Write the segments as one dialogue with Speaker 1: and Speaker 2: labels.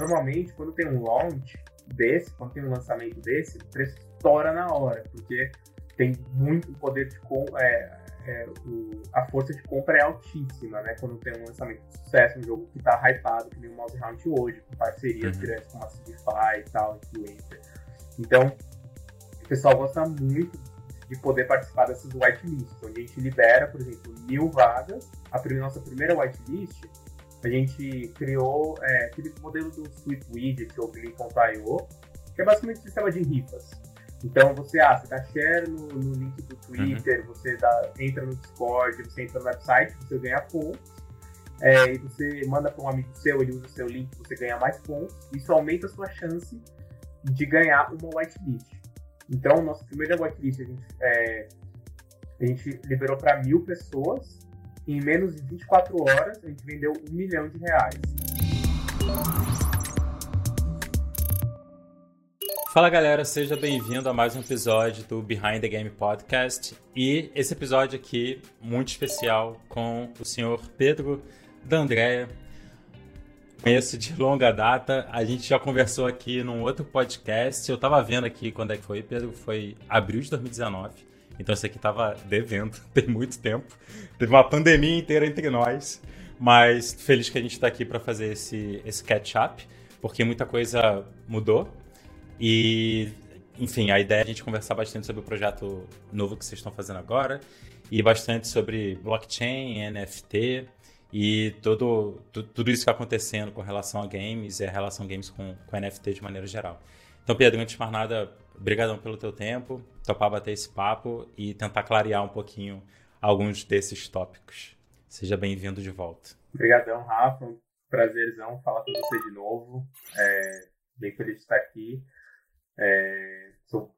Speaker 1: normalmente, quando tem um launch desse, quando tem um lançamento desse, o preço estoura na hora, porque tem muito poder de é, é, o, a força de compra é altíssima, né? Quando tem um lançamento de sucesso, um jogo que tá hypado, que nem o Mouse Hunt hoje, com parcerias uhum. grandes como a Sigify e tal, influencer. Então, o pessoal gosta muito de poder participar dessas whitelists, onde a gente libera, por exemplo, mil vagas. A nossa primeira whitelist, a gente criou é, aquele modelo do Sweet Widget ou Glee.io, que é basicamente um sistema de rifas. Então você, ah, você dá share no, no link do Twitter, uhum. você dá, entra no Discord, você entra no website, você ganha pontos. É, e você manda para um amigo seu, ele usa o seu link, você ganha mais pontos. Isso aumenta a sua chance de ganhar uma whitelist. Então, nossa primeira whitelist a gente, é, a gente liberou para mil pessoas. Em menos de 24 horas, a gente vendeu um milhão de reais.
Speaker 2: Fala galera, seja bem-vindo a mais um episódio do Behind the Game Podcast. E esse episódio aqui, muito especial, com o senhor Pedro D'Andrea. Conheço de longa data, a gente já conversou aqui num outro podcast. Eu tava vendo aqui quando é que foi, Pedro, foi abril de 2019. Então isso aqui tava devendo, tem muito tempo. Teve uma pandemia inteira entre nós, mas feliz que a gente está aqui para fazer esse, esse catch-up, porque muita coisa mudou e, enfim, a ideia é a gente conversar bastante sobre o projeto novo que vocês estão fazendo agora e bastante sobre blockchain, NFT e todo, tudo isso que está acontecendo com relação a games e a relação games com, com NFT de maneira geral. Então, Pedro, antes de mais nada, obrigadão pelo teu tempo, topar bater esse papo e tentar clarear um pouquinho alguns desses tópicos. Seja bem-vindo de volta.
Speaker 1: Obrigadão, Rafa. Prazerzão falar com você de novo. É, bem feliz de estar aqui. É, sou,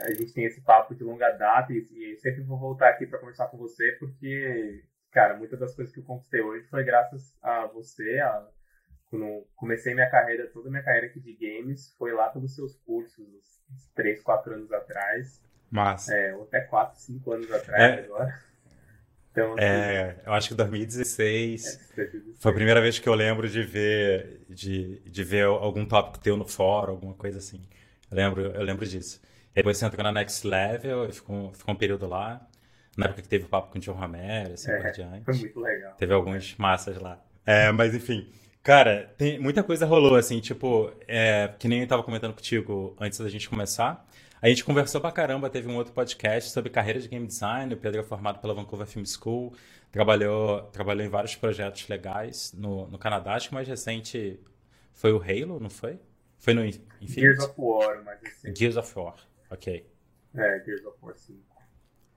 Speaker 1: a gente tem esse papo de longa data e, e sempre vou voltar aqui para conversar com você, porque, cara, muitas das coisas que eu conquistei hoje foi graças a você. A, quando comecei minha carreira, toda a minha carreira aqui de games, foi lá pelos seus cursos, uns 3, 4 anos atrás.
Speaker 2: Massa.
Speaker 1: É, ou até 4, 5 anos atrás é. agora.
Speaker 2: Então, assim, é, eu acho que 2016 é, foi a primeira vez que eu lembro de ver de, de ver algum tópico teu no fórum, alguma coisa assim. Eu lembro, eu lembro disso. E depois você entrou na Next Level, ficou, ficou um período lá. Na época que teve o papo com o John Romero, assim é, por diante.
Speaker 1: Foi muito legal.
Speaker 2: Teve algumas massas lá. É, mas enfim. Cara, tem, muita coisa rolou, assim, tipo, é, que nem eu tava comentando contigo antes da gente começar. A gente conversou pra caramba, teve um outro podcast sobre carreira de game design. O Pedro é formado pela Vancouver Film School, trabalhou, trabalhou em vários projetos legais no, no Canadá. Acho que o mais recente foi o Halo, não foi? Foi no
Speaker 1: Infinity? Gears of War, mas assim.
Speaker 2: Gears of War,
Speaker 1: ok. É, Gears of War 5.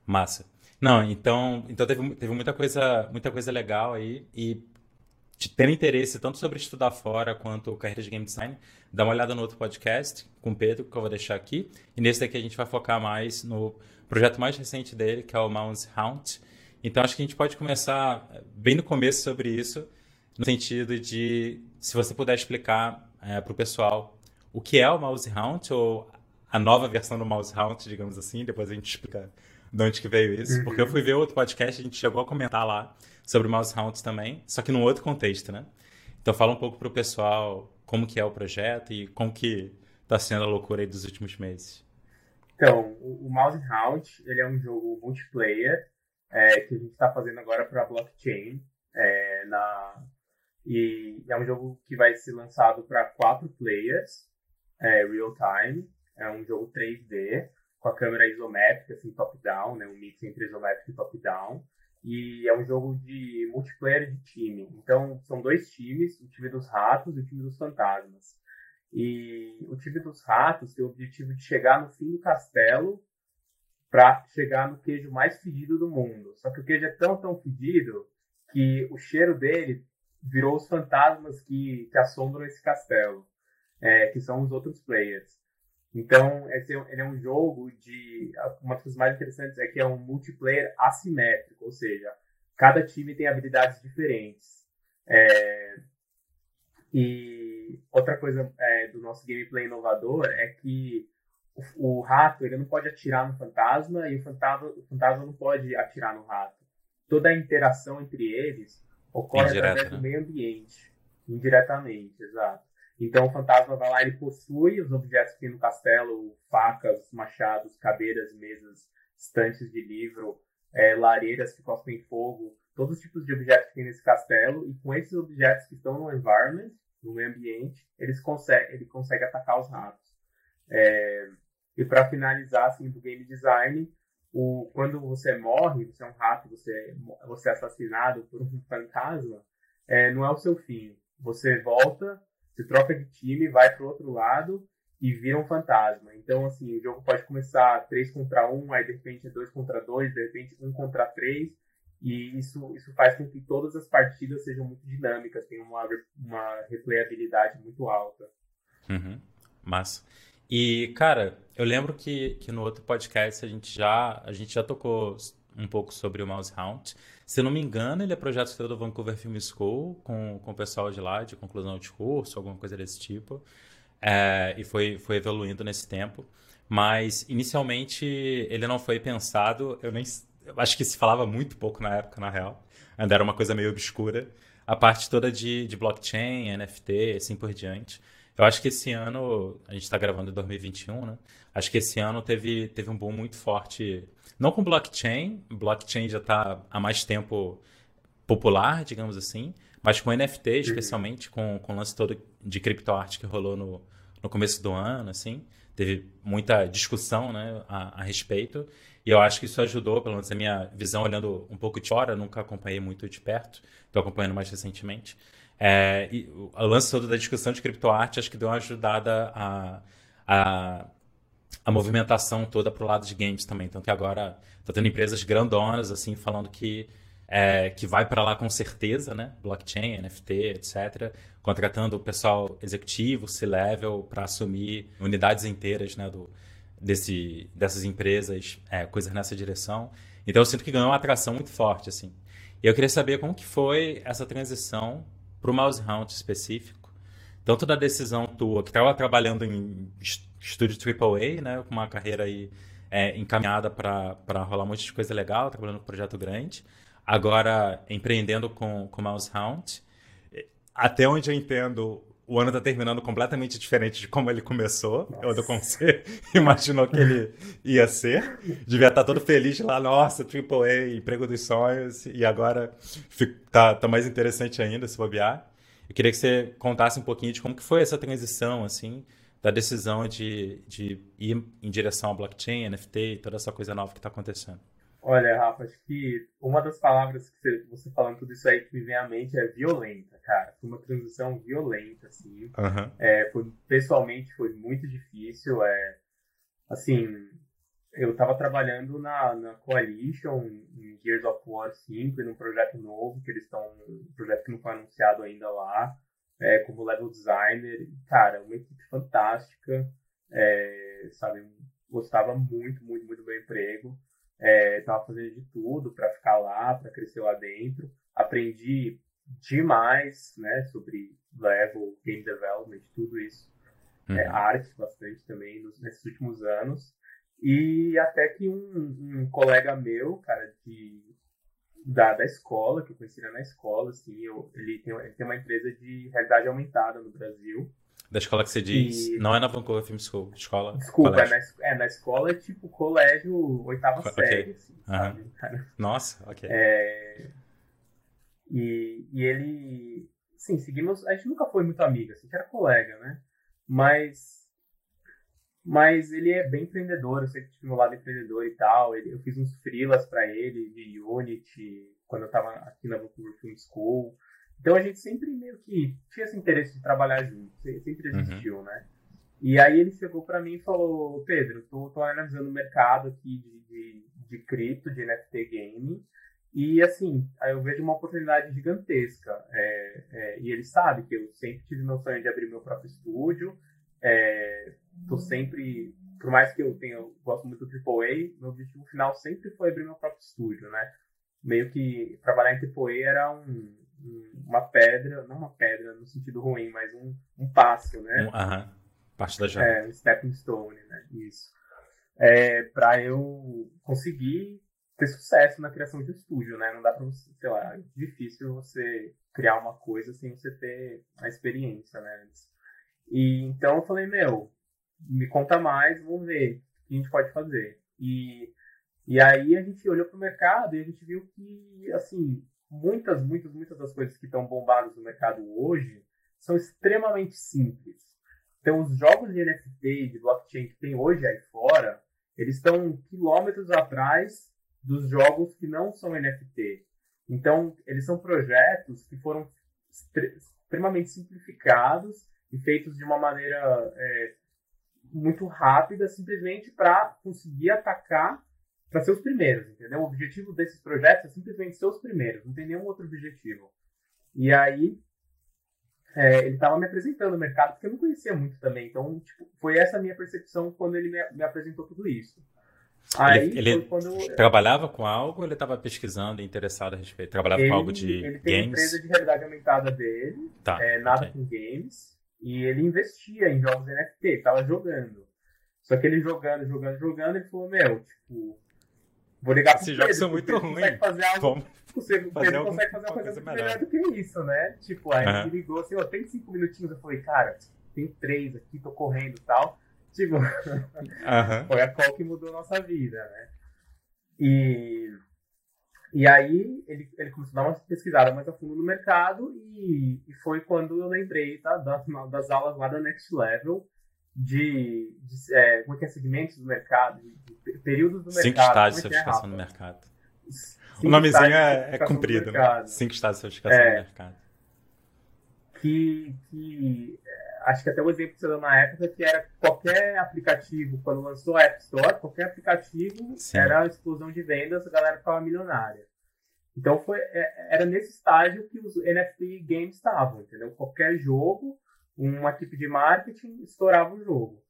Speaker 2: Massa. Não, então, então teve, teve muita coisa, muita coisa legal aí e tendo interesse tanto sobre estudar fora quanto carreira de game design, dá uma olhada no outro podcast com o Pedro, que eu vou deixar aqui. E nesse daqui a gente vai focar mais no projeto mais recente dele, que é o Mouse Hunt. Então acho que a gente pode começar bem no começo sobre isso, no sentido de se você puder explicar é, para o pessoal o que é o Mouse Hunt, ou a nova versão do Mouse Hunt, digamos assim, depois a gente explica de onde que veio isso. Uhum. Porque eu fui ver outro podcast, a gente chegou a comentar lá sobre o Mouse Hunt também, só que num outro contexto, né? Então fala um pouco para o pessoal como que é o projeto e como que está sendo a loucura aí dos últimos meses.
Speaker 1: Então, o Mouse Hunt, ele é um jogo multiplayer é, que a gente está fazendo agora para blockchain. É, na, e é um jogo que vai ser lançado para quatro players, é, real time. É um jogo 3D, com a câmera isométrica, assim, top-down, né? Um mix entre isométrico e top-down. E é um jogo de multiplayer de time. Então, são dois times, o time dos ratos e o time dos fantasmas. E o time dos ratos tem o objetivo de chegar no fim do castelo para chegar no queijo mais fedido do mundo. Só que o queijo é tão, tão fedido que o cheiro dele virou os fantasmas que, que assombram esse castelo, é, que são os outros players. Então, esse, é ele é um jogo de. Uma das coisas mais interessantes é que é um multiplayer assimétrico, ou seja, cada time tem habilidades diferentes. É, e outra coisa é, do nosso gameplay inovador é que o, o, rato ele não pode atirar no fantasma e o fantasma, o fantasma não pode atirar no rato. Toda a interação entre eles ocorre Indireta, através do né? meio ambiente, indiretamente, exato. Então o fantasma vai lá, ele possui os objetos que tem no castelo, facas, machados, cadeiras, mesas, estantes de livro, é, lareiras que cospem fogo, todos os tipos de objetos que tem nesse castelo, e com esses objetos que estão no environment, no meio ambiente, eles ele consegue atacar os ratos. É, e para finalizar, assim, do game design, o, quando você morre, você é um rato, você, você é assassinado por um fantasma, é, não é o seu fim. Você volta, se troca de time, vai para o outro lado e vira um fantasma. Então, assim, o jogo pode começar 3 contra 1, aí de repente é 2 contra 2, de repente 1 contra 3, e isso, isso faz com que todas as partidas sejam muito dinâmicas, tenham uma, uma replayabilidade muito alta.
Speaker 2: Uhum. Massa. E, cara, eu lembro que, que no outro podcast a gente já, a gente já tocou um pouco sobre o Mouse Hunt. Se não me engano, ele é projeto seu do Vancouver Film School, com, com o pessoal de lá, de conclusão de curso, alguma coisa desse tipo. É, e foi, foi evoluindo nesse tempo. Mas, inicialmente, ele não foi pensado, eu nem eu acho que se falava muito pouco na época, na real. Ainda era uma coisa meio obscura. A parte toda de, de blockchain, NFT, assim por diante. Eu acho que esse ano, a gente está gravando em 2021, né? Acho que esse ano teve, teve um boom muito forte, não com blockchain, blockchain já está há mais tempo popular, digamos assim, mas com NFT, especialmente, com, com o lance todo de criptoarte que rolou no, no começo do ano, assim, teve muita discussão né, a, a respeito, e eu acho que isso ajudou, pelo menos a minha visão, olhando um pouco de fora, nunca acompanhei muito de perto, estou acompanhando mais recentemente, é, e o lance todo da discussão de criptoarte acho que deu uma ajudada a, a, a movimentação toda para o lado de games também. Então que agora está tendo empresas grandonas assim falando que é, que vai para lá com certeza, né? Blockchain, NFT, etc. Contratando o pessoal executivo, C-level, para assumir unidades inteiras né, do, desse, dessas empresas, é, coisas nessa direção. Então eu sinto que ganhou uma atração muito forte, assim. E eu queria saber como que foi essa transição para o Mouse Hunt específico, tanto da decisão tua, que estava trabalhando em estúdio AAA, né, com uma carreira aí é, encaminhada para rolar um monte de coisa legal, trabalhando com um projeto grande, agora empreendendo com o Mouse Hunt. Até onde eu entendo, o ano está terminando completamente diferente de como ele começou, Nossa. quando você imaginou que ele ia ser. Devia estar tá todo feliz lá, nossa, AAA, emprego dos sonhos, e agora está tá mais interessante ainda se bobear. Eu queria que você contasse um pouquinho de como que foi essa transição, assim, da decisão de, de ir em direção ao blockchain, NFT e toda essa coisa nova que está acontecendo.
Speaker 1: Olha, Rafa, acho que uma das palavras que você, você falando tudo isso aí que me vem à mente é violenta, cara. Foi uma transição violenta, assim.
Speaker 2: Uhum.
Speaker 1: É, foi, pessoalmente foi muito difícil. É, assim, eu estava trabalhando na, na Coalition, em Gears of War 5, e num projeto novo, que eles estão. Um projeto que não foi anunciado ainda lá, é, como level designer. Cara, uma equipe fantástica, é, sabe? Gostava muito, muito, muito do meu emprego estava é, fazendo de tudo para ficar lá, para crescer lá dentro. Aprendi demais, né, sobre level, game development, tudo isso. É, uhum. É, arte bastante também nos, nesses últimos anos. E até que um, um colega meu, cara, de, da, da escola, que eu conheci na escola, assim, eu, ele, tem, ele tem uma empresa de realidade aumentada no Brasil.
Speaker 2: Da escola que você diz, e... não é na Vancouver Film School, escola.
Speaker 1: Desculpa, é na, é na, escola é tipo colégio oitava okay. série, assim, uhum. sabe?
Speaker 2: Nossa, ok.
Speaker 1: É... E, e ele, sim, seguimos, a gente nunca foi muito amigo, assim, a gente era colega, né? Mas, mas ele é bem empreendedor, eu sempre tive meu lado empreendedor e tal, ele, eu fiz uns freelas para ele de Unity, quando eu tava aqui na Vancouver Film School, então a gente sempre meio que tinha esse interesse de trabalhar junto, sempre uhum. existiu, uhum. né? E aí ele chegou para mim e falou, Pedro, tô, tô analisando o mercado aqui de, de, de cripto, de NFT game, e assim, aí eu vejo uma oportunidade gigantesca. É, é, e ele sabe que eu sempre tive meu sonho de abrir meu próprio estúdio. É, tô sempre, por mais que eu tenha, eu gosto muito do AAA, meu objetivo final sempre foi abrir meu próprio estúdio, né? Meio que trabalhar em AAA era um, uma pedra, não uma pedra no sentido ruim, mas um, um passo, né?
Speaker 2: Um, aham, parte da jornada.
Speaker 1: É, um stepping stone, né? Isso. É, para eu conseguir ter sucesso na criação de um estúdio, né? Não dá para você, sei lá, é difícil você criar uma coisa sem você ter a experiência, né? E então eu falei, meu, me conta mais, vamos ver o que a gente pode fazer. E, e aí a gente olhou para o mercado e a gente viu que, assim, muitas, muitas, muitas das coisas que estão bombadas no mercado hoje são extremamente simples. Então, os jogos de NFT de blockchain que tem hoje aí fora, eles estão quilômetros atrás dos jogos que não são NFT. Então, eles são projetos que foram extremamente simplificados e feitos de uma maneira é, muito rápida, simplesmente para conseguir atacar para ser os primeiros, entendeu? O objetivo desses projetos é simplesmente ser os primeiros, não tem nenhum outro objetivo. E aí, é, ele estava me apresentando o mercado, porque eu não conhecia muito também. Então, tipo, foi essa a minha percepção quando ele me, me apresentou tudo isso.
Speaker 2: Aí, ele, ele trabalhava com algo ou ele estava pesquisando e interessado a respeito? Trabalhava
Speaker 1: ele,
Speaker 2: com algo de
Speaker 1: ele tem
Speaker 2: games?
Speaker 1: empresa de realidade aumentada dele, tá, é, nada okay. com games, e ele investia em jogos NFT, estava jogando. Só que ele jogando, jogando, jogando, ele falou, meu, tipo, vou ligar pro
Speaker 2: Esses jogos são muito ruins.
Speaker 1: Fazer algo, você, consegue fazer uma coisa, coisa melhor do que isso, né? Tipo, aí uhum. ele ligou assim, ó, tem cinco minutinhos, eu falei, cara, tem três aqui, tô correndo e tal. Tipo, uhum. foi a qual que mudou a nossa vida, né? E, e aí ele, ele começou a dar uma pesquisada mais a fundo no mercado e, e foi quando eu lembrei tá, das, das aulas lá da Next Level de, de é, como é que é, segmentos do mercado, períodos do mercado.
Speaker 2: Cinco estágios
Speaker 1: de
Speaker 2: certificação é, no mercado. Cinco o nomezinho é, é comprido, né? Cinco estágios de certificação é, no mercado.
Speaker 1: Que, que acho que até o exemplo que você deu na época que era qualquer aplicativo, quando lançou a App Store, qualquer aplicativo Sim. era a explosão de vendas, a galera ficava milionária. Então foi, é, era nesse estágio que os NFT games estavam, entendeu? Qualquer jogo, uma equipe de marketing estourava o jogo.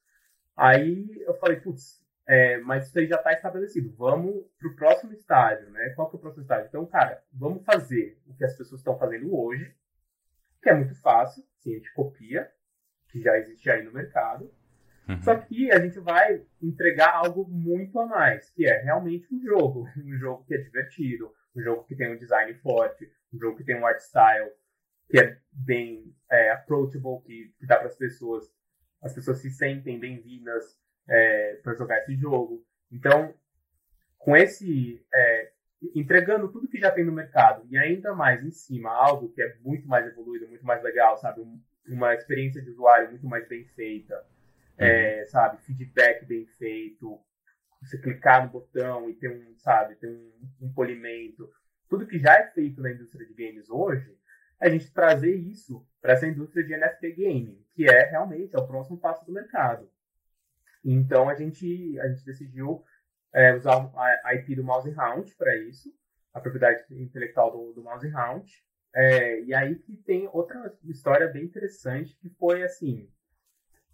Speaker 1: Aí eu falei, putz, é, mas isso aí já está estabelecido. Vamos para o próximo estágio, né? Qual que é o próximo estágio? Então, cara, vamos fazer o que as pessoas estão fazendo hoje, que é muito fácil, sim, a gente copia, que já existe aí no mercado. Uhum. Só que a gente vai entregar algo muito a mais, que é realmente um jogo. Um jogo que é divertido, um jogo que tem um design forte, um jogo que tem um art style que é bem é, approachable, que, que dá para as pessoas, as pessoas se sentem bem-vindas é, para jogar esse jogo. Então, com esse é, entregando tudo que já tem no mercado e ainda mais em cima algo que é muito mais evoluído, muito mais legal, sabe, um, uma experiência de usuário muito mais bem feita, uhum. é, sabe, feedback bem feito, você clicar no botão e ter um, sabe, ter um, um polimento, tudo que já é feito na indústria de games hoje, a gente trazer isso para essa indústria de NFT gaming, que é realmente é o próximo passo do mercado. Então a gente a gente decidiu é, usar a IP do Mouse Hound para isso, a propriedade intelectual do, do Mouse Hound, é, e aí que tem outra história bem interessante que foi assim,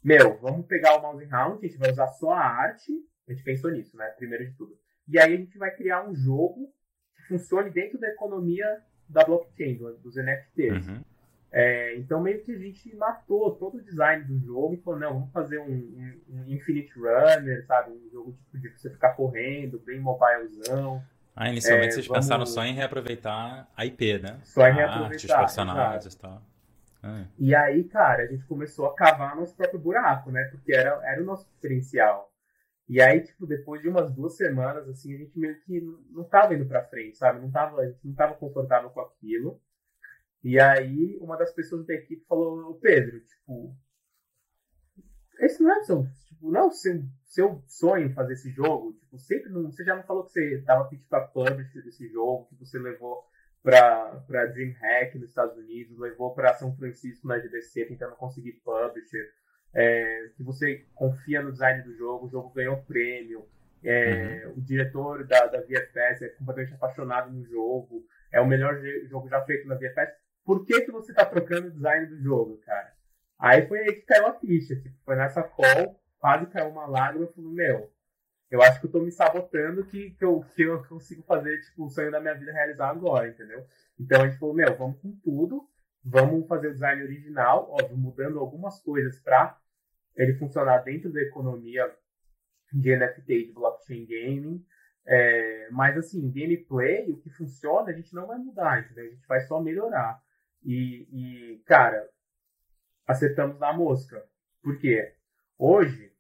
Speaker 1: meu, vamos pegar o Mouse Round, a gente vai usar só a arte, a gente pensou nisso, né, primeiro de tudo. E aí a gente vai criar um jogo que funcione dentro da economia da blockchain, dos NFTs. Uhum. É, então meio que a gente matou todo o design do jogo e falou, não, vamos fazer um, um, um Infinite Runner, sabe, um jogo tipo de você ficar correndo, bem mobilezão.
Speaker 2: Ah, inicialmente é, vocês vamos... pensaram só em reaproveitar a IP, né?
Speaker 1: Só em reaproveitar. Arte,
Speaker 2: os personagens e tal.
Speaker 1: Ah. E aí, cara, a gente começou a cavar nosso próprio buraco, né? Porque era, era o nosso diferencial. E aí, tipo, depois de umas duas semanas, assim, a gente meio que não tava indo pra frente, sabe? Não tava, a gente não tava confortável com aquilo. E aí, uma das pessoas da equipe falou, Pedro, tipo, esse não é seu, tipo, não é o seu, seu sonho fazer esse jogo. Tipo, sempre não, você já não falou que você estava pitch para publisher desse jogo, que você levou para DreamHack nos Estados Unidos, levou para São Francisco na GDC tentando conseguir publisher, é, que você confia no design do jogo, o jogo ganhou prêmio, é, uhum. o diretor da, da VFS é completamente apaixonado no jogo, é o melhor jogo já feito na VFS. Por que, que você está trocando o design do jogo, cara? Aí foi aí que caiu a ficha, tipo, foi nessa call, quase caiu uma lágrima, eu falei, meu, eu acho que eu tô me sabotando que, que, eu, que eu consigo fazer, tipo, o sonho da minha vida realizar agora, entendeu? Então a gente falou, meu, vamos com tudo, vamos fazer o design original, óbvio, mudando algumas coisas para ele funcionar dentro da economia de NFT e de blockchain gaming. É, mas assim, gameplay, o que funciona, a gente não vai mudar, entendeu? A gente vai só melhorar. E, e cara, acertamos na mosca. Porque hoje,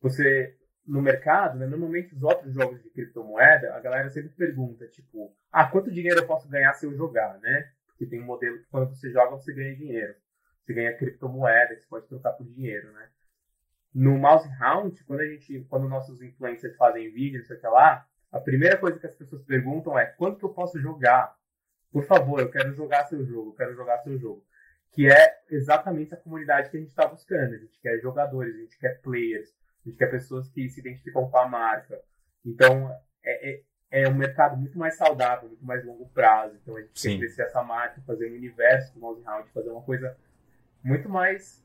Speaker 1: você, no mercado, né, normalmente os outros jogos de criptomoeda, a galera sempre pergunta, tipo, ah, quanto dinheiro eu posso ganhar se eu jogar, né? Porque tem um modelo que quando você joga, você ganha dinheiro. Você ganha criptomoeda, você pode trocar por dinheiro, né? No Mouse Round, quando a gente, quando nossos influencers fazem vídeos, sei lá, a primeira coisa que as pessoas perguntam é quanto que eu posso jogar? Por favor, eu quero jogar seu jogo, eu quero jogar seu jogo. Que é exatamente a comunidade que a gente está buscando. A gente quer jogadores, a gente quer players, a gente quer pessoas que se identificam com a marca. Então, é, é, é um mercado muito mais saudável, muito mais longo prazo. Então, a gente Sim. quer crescer essa marca, fazer um universo do Mouse Round, fazer uma coisa muito mais.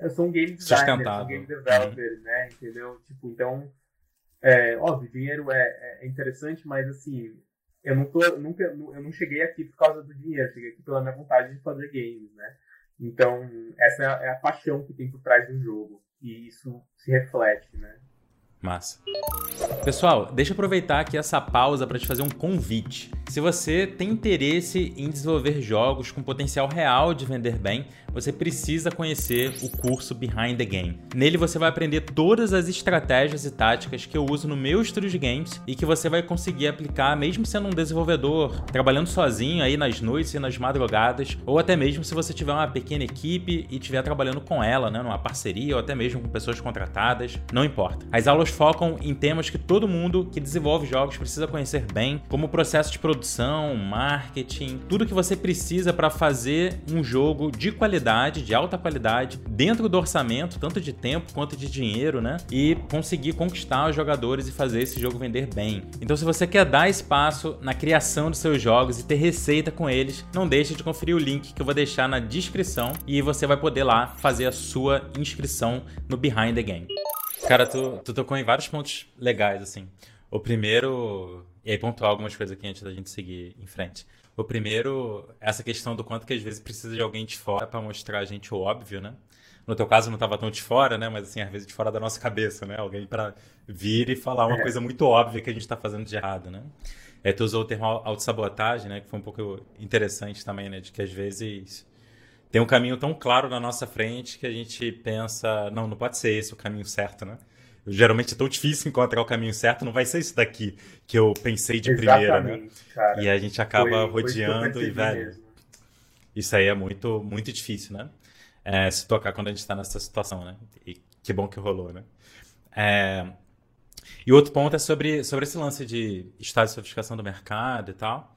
Speaker 1: Eu sou um game designer, sou um game developer, né? Entendeu? Tipo, então, é, óbvio, dinheiro é, é interessante, mas assim, eu não tô, nunca, eu não cheguei aqui por causa do dinheiro, cheguei aqui pela minha vontade de fazer games, né? Então, essa é a paixão que tem por trás do jogo. E isso se reflete, né?
Speaker 2: Massa. Pessoal, deixa eu aproveitar aqui essa pausa para te fazer um convite. Se você tem interesse em desenvolver jogos com potencial real de vender bem, você precisa conhecer o curso Behind the Game. Nele você vai aprender todas as estratégias e táticas que eu uso no meu estúdio de games e que você vai conseguir aplicar mesmo sendo um desenvolvedor, trabalhando sozinho aí nas noites e nas madrugadas, ou até mesmo se você tiver uma pequena equipe e estiver trabalhando com ela, né, numa parceria ou até mesmo com pessoas contratadas, não importa. As aulas focam em temas que todo mundo que desenvolve jogos precisa conhecer bem, como o processo de produção, marketing, tudo que você precisa para fazer um jogo de qualidade, de alta qualidade, dentro do orçamento, tanto de tempo quanto de dinheiro, né? E conseguir conquistar os jogadores e fazer esse jogo vender bem. Então, se você quer dar espaço na criação dos seus jogos e ter receita com eles, não deixe de conferir o link que eu vou deixar na descrição e você vai poder lá fazer a sua inscrição no Behind the Game. Cara, tu, tu tocou em vários pontos legais, assim. O primeiro. E aí pontuar algumas coisas aqui antes da gente seguir em frente. O primeiro, essa questão do quanto que às vezes precisa de alguém de fora para mostrar a gente o óbvio, né? No teu caso não estava tão de fora, né? Mas assim, às vezes de fora da nossa cabeça, né? Alguém para vir e falar uma é. coisa muito óbvia que a gente está fazendo de errado, né? É, tu usou o termo autossabotagem, né? Que foi um pouco interessante também, né? De que às vezes tem um caminho tão claro na nossa frente que a gente pensa, não, não pode ser esse o caminho certo, né? Geralmente é tão difícil encontrar o caminho certo, não vai ser isso daqui que eu pensei de Exatamente, primeira, né? Cara. E a gente acaba foi, rodeando foi e, velho, mesmo. isso aí é muito, muito difícil, né? É, se tocar quando a gente está nessa situação, né? E que bom que rolou, né? É... E outro ponto é sobre, sobre esse lance de estado de sofisticação do mercado e tal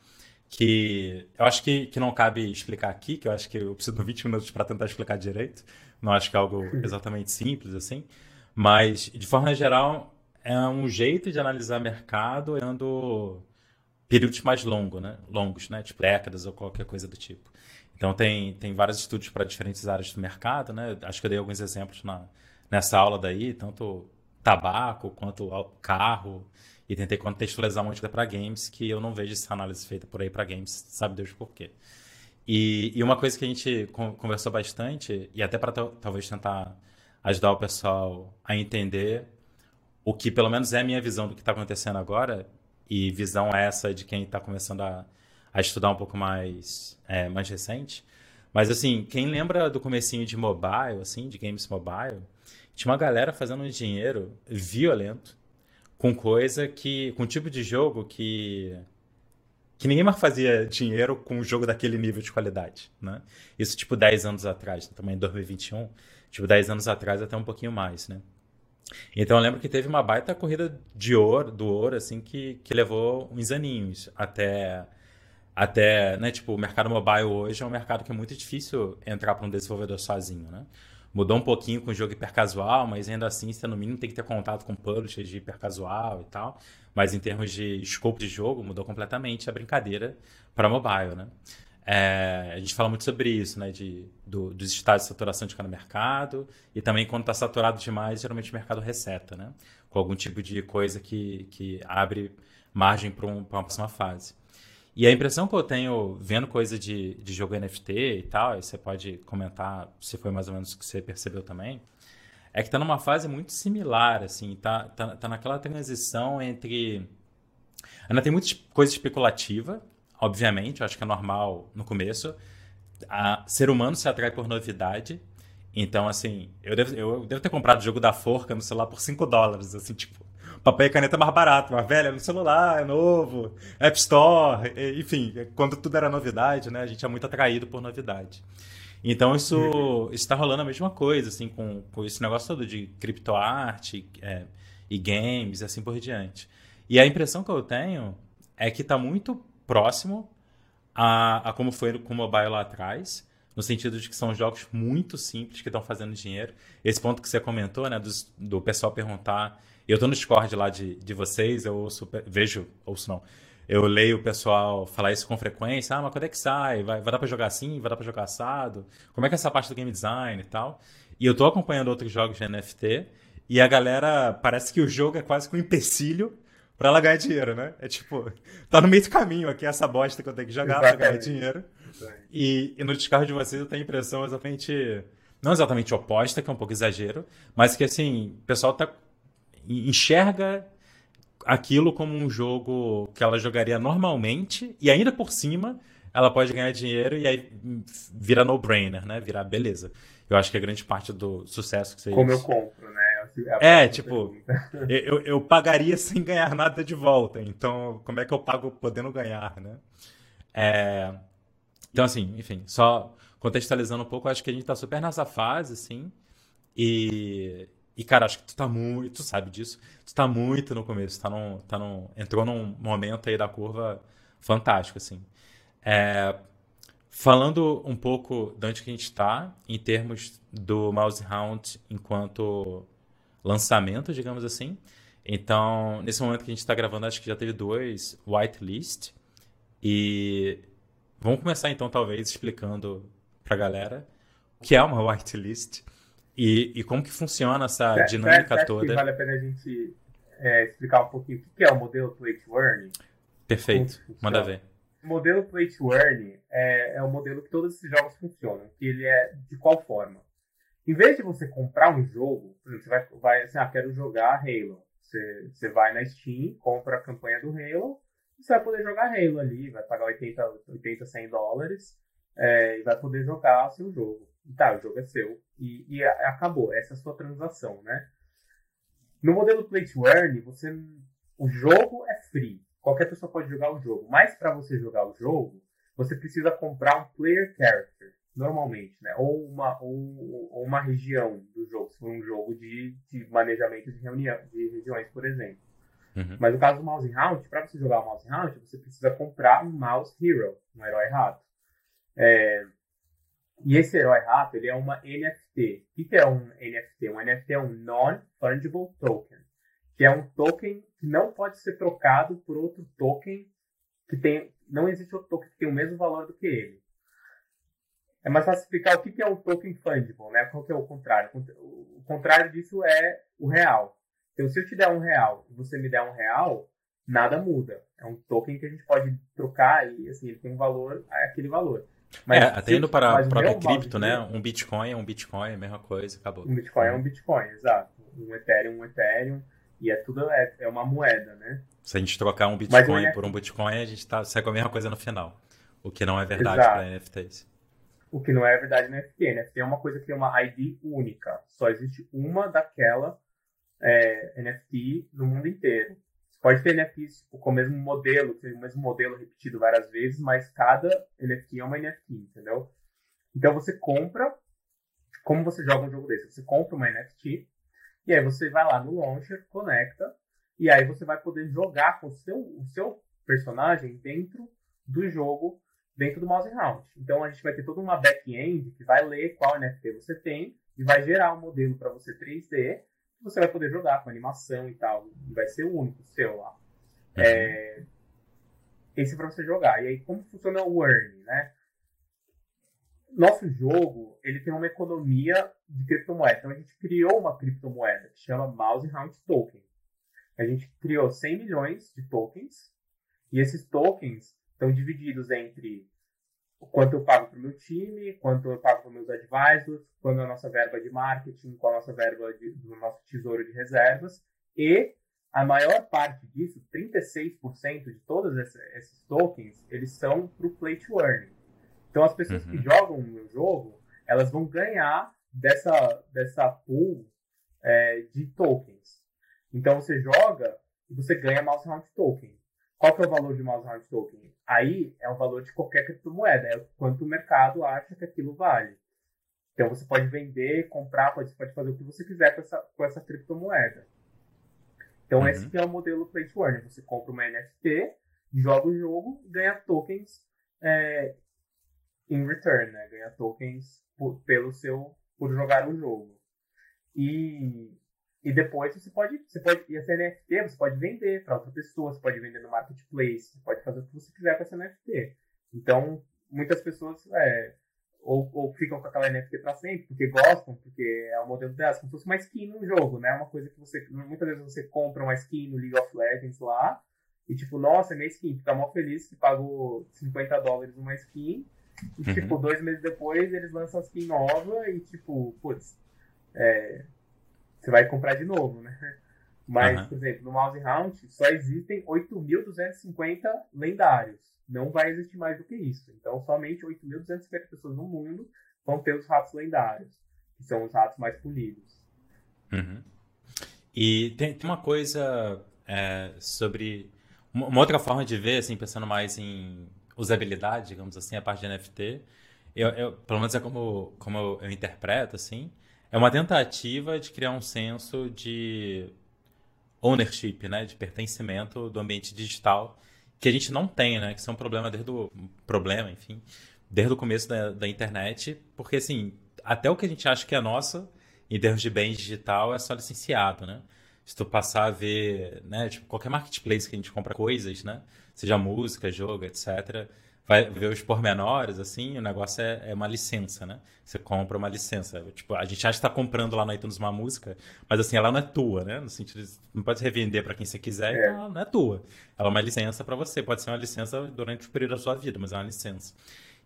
Speaker 2: que eu acho que, que não cabe explicar aqui, que eu acho que eu preciso de 20 minutos para tentar explicar direito. Não acho que é algo exatamente simples assim. Mas, de forma geral, é um jeito de analisar mercado olhando períodos mais longos, né? Longos, né? Tipo décadas ou qualquer coisa do tipo. Então, tem, tem vários estudos para diferentes áreas do mercado, né? Acho que eu dei alguns exemplos na, nessa aula daí, tanto tabaco quanto carro, e tentei contextualizar muito para games, que eu não vejo essa análise feita por aí para games, sabe Deus por quê. E, e, uma coisa que a gente conversou bastante, e até para talvez tentar ajudar o pessoal a entender o que pelo menos é a minha visão do que está acontecendo agora, e visão essa de quem está começando a, a, estudar um pouco mais, é, mais recente. Mas assim, quem lembra do comecinho de mobile, assim, de games mobile, tinha uma galera fazendo um dinheiro violento com coisa que. com tipo de jogo que. Que ninguém mais fazia dinheiro com um jogo daquele nível de qualidade, né? Isso, tipo, 10 anos atrás, também em 2021. Tipo, 10 anos atrás, até um pouquinho mais, né? Então eu lembro que teve uma baita corrida de ouro, do ouro, assim, que, que levou uns aninhos até. Até, né, tipo, o mercado mobile hoje é um mercado que é muito difícil entrar para um desenvolvedor sozinho, né? Mudou um pouquinho com o jogo hipercasual, mas ainda assim você no mínimo tem que ter contato com publishers de hipercasual e tal. Mas em termos de escopo de jogo, mudou completamente a brincadeira para mobile, né? É, a gente fala muito sobre isso, né? De, do, dos estados de saturação de cada mercado e também quando está saturado demais, geralmente o mercado receta, né? Com algum tipo de coisa que, que abre margem para um, uma próxima fase. E a impressão que eu tenho vendo coisa de, de jogo NFT e tal, e você pode comentar se foi mais ou menos o que você percebeu também, é que tá numa fase muito similar, assim, tá, tá, tá naquela transição entre. Ainda tem muita coisa especulativa, obviamente, eu acho que é normal no começo. A ser humano se atrai por novidade, Então, assim, eu devo, eu devo ter comprado o jogo da forca no celular por 5 dólares, assim, tipo, papel e caneta mais barato, mas, velho, é no celular, é novo, App Store, enfim, quando tudo era novidade, né, a gente é muito atraído por novidade. Então, isso está rolando a mesma coisa, assim, com, com esse negócio todo de criptoarte é, e games e assim por diante. E a impressão que eu tenho é que está muito próximo a, a como foi com o mobile lá atrás, no sentido de que são jogos muito simples que estão fazendo dinheiro. Esse ponto que você comentou, né, do, do pessoal perguntar. Eu estou no Discord lá de, de vocês, eu ouço, vejo, ouço não. Eu leio o pessoal falar isso com frequência. Ah, mas quando é que sai? Vai, vai dar para jogar assim? Vai dar para jogar assado? Como é que é essa parte do game design e tal? E eu estou acompanhando outros jogos de NFT e a galera parece que o jogo é quase que um empecilho para ela ganhar dinheiro, né? É tipo, tá no meio do caminho aqui essa bosta que eu tenho que jogar para ganhar dinheiro. E, e, no descargo de vocês eu tenho a impressão exatamente. Não exatamente oposta, que é um pouco exagero, mas que assim, o pessoal tá, enxerga aquilo como um jogo que ela jogaria normalmente e ainda por cima ela pode ganhar dinheiro e aí vira no-brainer, né? Virar beleza. Eu acho que é grande parte do sucesso que você
Speaker 1: Como eu compro, né?
Speaker 2: É, é tipo, eu, eu pagaria sem ganhar nada de volta. Então, como é que eu pago podendo ganhar, né? É, então, assim, enfim, só contextualizando um pouco, acho que a gente tá super nessa fase, assim. E, e cara, acho que tu tá muito, tu sabe disso, tu tá muito no começo, tá num, tá num, entrou num momento aí da curva fantástico, assim. É, falando um pouco de onde que a gente tá, em termos do Mouse Hound enquanto lançamento, digamos assim. Então, nesse momento que a gente está gravando, acho que já teve dois whitelist. E Vamos começar então, talvez, explicando para a galera o que é uma whitelist e, e como que funciona essa é, dinâmica
Speaker 1: é,
Speaker 2: toda.
Speaker 1: Que vale a pena a gente é, explicar um pouquinho o que é o modelo Play to Earn.
Speaker 2: Perfeito, manda ver.
Speaker 1: O modelo Play to Earn é, é o modelo que todos esses jogos funcionam. Que ele é de qual forma? Em vez de você comprar um jogo, você vai, vai assim, ah, quero jogar Halo. Você, você vai na Steam, compra a campanha do Halo, você vai poder jogar Halo ali, vai pagar 80, 80 100 dólares é, e vai poder jogar o seu jogo. Tá, o jogo é seu. E, e acabou, essa é a sua transação, né? No modelo Play to Earn, você, o jogo é free. Qualquer pessoa pode jogar o jogo. Mas para você jogar o jogo, você precisa comprar um player character, normalmente, né? Ou uma, ou, ou uma região do jogo, se for um jogo de, de manejamento de, reunião, de regiões, por exemplo. Uhum. Mas no caso do Mouse Hunt, para você jogar o Mouse Hunt, você precisa comprar um Mouse Hero, um herói rato. É... E esse herói rato, ele é uma NFT. O que é um NFT? Um NFT é um Non-Fungible Token, que é um token que não pode ser trocado por outro token que tem... Não existe outro token que tem o mesmo valor do que ele. É mais fácil explicar o que é um token fungible, né? Qual que é o contrário? O contrário disso é o real. Então, se eu te der um real e você me der um real, nada muda. É um token que a gente pode trocar e, assim, ele tem um valor, é aquele valor.
Speaker 2: Mas, é, até indo para a própria cripto, né? Um Bitcoin é um Bitcoin, é a mesma coisa, acabou.
Speaker 1: Um Bitcoin é um Bitcoin, exato. Um Ethereum, um Ethereum. E é tudo, é, é uma moeda, né?
Speaker 2: Se a gente trocar um Bitcoin por um Bitcoin, a gente tá, sai com a mesma coisa no final. O que não é verdade para NFTs.
Speaker 1: O que não é verdade no NFT. NFT é uma coisa que tem uma ID única. Só existe uma daquela é, NFT no mundo inteiro. Pode ter NFTs tipo, com o mesmo modelo, o mesmo modelo repetido várias vezes, mas cada NFT é uma NFT, entendeu? Então você compra, como você joga um jogo desse? Você compra uma NFT, e aí você vai lá no launcher, conecta, e aí você vai poder jogar com o seu, o seu personagem dentro do jogo, dentro do Mouse Round. Então a gente vai ter toda uma back-end que vai ler qual NFT você tem e vai gerar um modelo para você 3D você vai poder jogar com animação e tal. E vai ser o único seu lá. Uhum. É, esse é para você jogar. E aí, como funciona o Earn, né? Nosso jogo, ele tem uma economia de criptomoeda. Então, a gente criou uma criptomoeda que chama Mouse Round Token. A gente criou 100 milhões de tokens. E esses tokens estão divididos entre quanto eu pago para o meu time, quanto eu pago para meus advisors, quanto a nossa verba de marketing, qual a nossa verba de, do nosso tesouro de reservas. E a maior parte disso, 36% de todos esses tokens, eles são para o play to earn. Então as pessoas uhum. que jogam o meu jogo, elas vão ganhar dessa, dessa pool é, de tokens. Então você joga e você ganha mouse round token. Qual que é o valor de mouse round token? Aí é o valor de qualquer criptomoeda, é quanto o mercado acha que aquilo vale. Então você pode vender, comprar, pode, pode fazer o que você quiser com essa, com essa criptomoeda. Então uhum. esse é o modelo play to earn. Você compra uma NFT, joga o jogo, ganha tokens é, in return, né? Ganha tokens por, pelo seu por jogar o jogo. E, e depois você pode, você pode, e essa NFT você pode vender para outra pessoa, você pode vender no marketplace, você pode fazer o que você quiser com essa NFT. Então, muitas pessoas é, ou, ou, ficam com aquela NFT para sempre, porque gostam, porque é o modelo delas, como se fosse uma skin no jogo, né? Uma coisa que você, muitas vezes você compra uma skin no League of Legends lá, e tipo, nossa, é minha skin, fica mal feliz que pagou 50 dólares uma skin, e, uhum. tipo, dois meses depois eles lançam a skin nova e, tipo, putz, é, você vai comprar de novo, né? Mas, uhum. por exemplo, no Mouse Round só existem 8.250 lendários. Não vai existir mais do que isso. Então, somente 8.250 pessoas no mundo vão ter os ratos lendários, que são os ratos mais polidos.
Speaker 2: Uhum. E tem, tem, uma coisa é, sobre. Uma outra forma de ver, assim, pensando mais em usabilidade, digamos assim, a parte de NFT, eu, eu, pelo menos é como, como eu, eu, interpreto, assim, é uma tentativa de criar um senso de ownership, né, de pertencimento do ambiente digital que a gente não tem, né, que isso é um problema desde o problema, enfim, desde o começo da, da internet, porque assim, até o que a gente acha que é nosso, em termos de bem digital, é só licenciado, né? Se tu passar a ver, né, tipo, qualquer marketplace que a gente compra coisas, né, seja música, jogo, etc., vai ver os pormenores, assim, o negócio é, é, uma licença, né? Você compra uma licença. Tipo, a gente acha que está comprando lá no iTunes uma música, mas assim, ela não é tua, né? No sentido de não pode revender para quem você quiser, é. então ela não é tua. Ela é uma licença para você. Pode ser uma licença durante o período da sua vida, mas é uma licença.